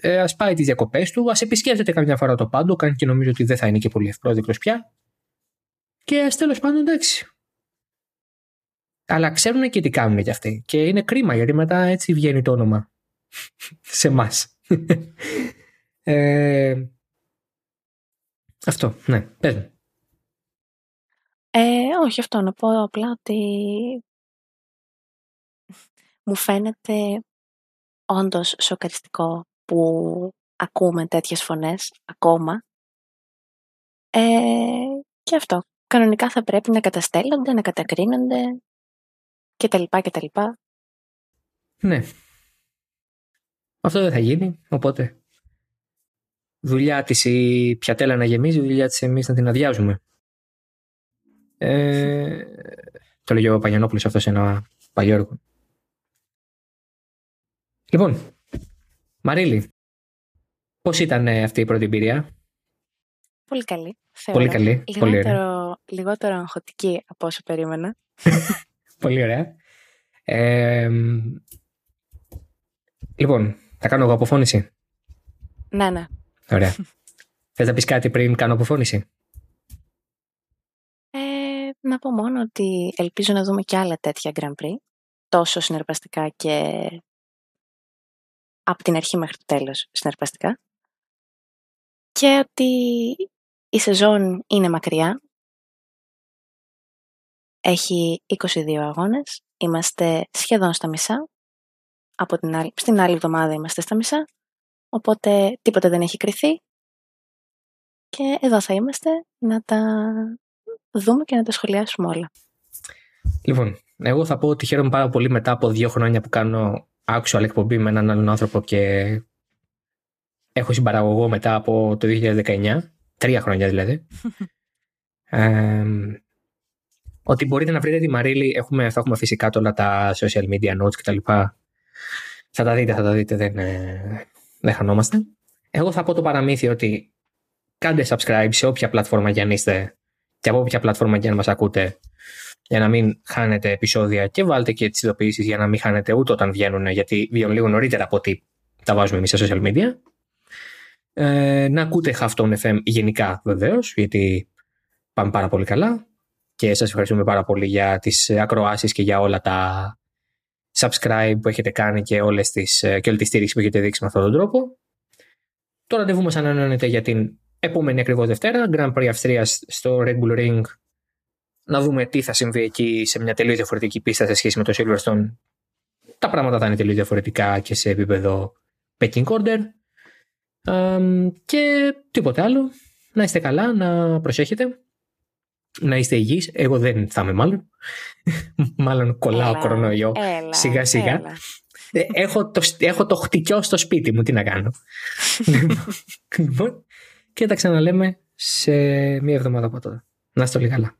Ε, ας πάει τις διακοπές του. Α επισκέπτεται καμιά φορά το πάντο. Κάνει και νομίζω ότι δεν θα είναι και πολύ ευπρόσδεκτος πια. Και ας τέλος πάντων εντάξει. Αλλά ξέρουν και τι κάνουν κι αυτοί. Και είναι κρίμα γιατί μετά έτσι βγαίνει το όνομα σε εμά. ε, αυτό, ναι, πες μου. Ε, όχι αυτό, να πω απλά ότι μου φαίνεται όντως σοκαριστικό που ακούμε τέτοιες φωνές ακόμα. Ε, και αυτό. Κανονικά θα πρέπει να καταστέλλονται, να κατακρίνονται και τα λοιπά και τα λοιπά. Ναι. Αυτό δεν θα γίνει, οπότε δουλειά της η πιατέλα να γεμίζει, δουλειά της εμείς να την αδειάζουμε. Ε, το λέγει ο Παγιανόπουλος αυτό σε ένα παλιό έργο. Λοιπόν, Μαρίλη, πώς ήταν αυτή η πρώτη εμπειρία; Πολύ καλή. Θεωρώ. Πολύ καλή. Λιγότερο, πολύ ωραία. λιγότερο αγχωτική από όσο περίμενα. πολύ ωραία. Ε, λοιπόν, θα κάνω εγώ αποφώνηση. Ναι, ναι. Ωραία. Θες να πεις κάτι πριν κάνω αποφώνηση; Ε, να πω μόνο ότι ελπίζω να δούμε και άλλα τέτοια Grand Prix, τόσο συνεργαστικά και από την αρχή μέχρι το τέλος συνεργαστικά. Και ότι η σεζόν είναι μακριά. Έχει 22 αγώνες. Είμαστε σχεδόν στα μισά. Από την άλλη, στην άλλη εβδομάδα είμαστε στα μισά. Οπότε τίποτα δεν έχει κρυθεί. Και εδώ θα είμαστε να τα δούμε και να τα σχολιάσουμε όλα. Λοιπόν, εγώ θα πω ότι χαίρομαι πάρα πολύ μετά από δύο χρόνια που κάνω actual εκπομπή με έναν άλλον άνθρωπο και έχω συμπαραγωγό μετά από το 2019, τρία χρόνια δηλαδή. ε, ότι μπορείτε να βρείτε τη Μαρίλη, έχουμε, θα έχουμε φυσικά όλα τα social media notes κτλ. Θα τα δείτε, θα τα δείτε, δεν, ε, δεν χανόμαστε. Εγώ θα πω το παραμύθι ότι κάντε subscribe σε όποια πλατφόρμα για είστε και από όποια πλατφόρμα για να μας ακούτε για να μην χάνετε επεισόδια και βάλτε και τις ειδοποιήσεις για να μην χάνετε ούτε όταν βγαίνουν γιατί βγαίνουν λίγο νωρίτερα από ό,τι τα βάζουμε εμείς στα social media. Ε, να ακούτε Halftone FM γενικά βεβαίως, γιατί πάμε πάρα πολύ καλά και σας ευχαριστούμε πάρα πολύ για τις ακροάσεις και για όλα τα subscribe που έχετε κάνει και, όλες τις, και όλη τη στήριξη που έχετε δείξει με αυτόν τον τρόπο. Το ραντεβού μας ανανεώνεται για την επόμενη ακριβώς Δευτέρα, Grand Prix Αυστρίας στο Red Bull Ring να δούμε τι θα συμβεί εκεί σε μια τελείως διαφορετική πίστα σε σχέση με το Silverstone. Τα πράγματα θα είναι τελείως διαφορετικά και σε επίπεδο pecking order. Και τίποτε άλλο. Να είστε καλά, να προσέχετε. Να είστε υγιείς. Εγώ δεν θα είμαι μάλλον. μάλλον κολλάω έλα, κορονοϊό. σιγά σιγά. Ε, έχω, το, έχω το χτυκιό στο σπίτι μου. Τι να κάνω. λοιπόν, και τα ξαναλέμε σε μία εβδομάδα από τώρα. Να είστε όλοι καλά.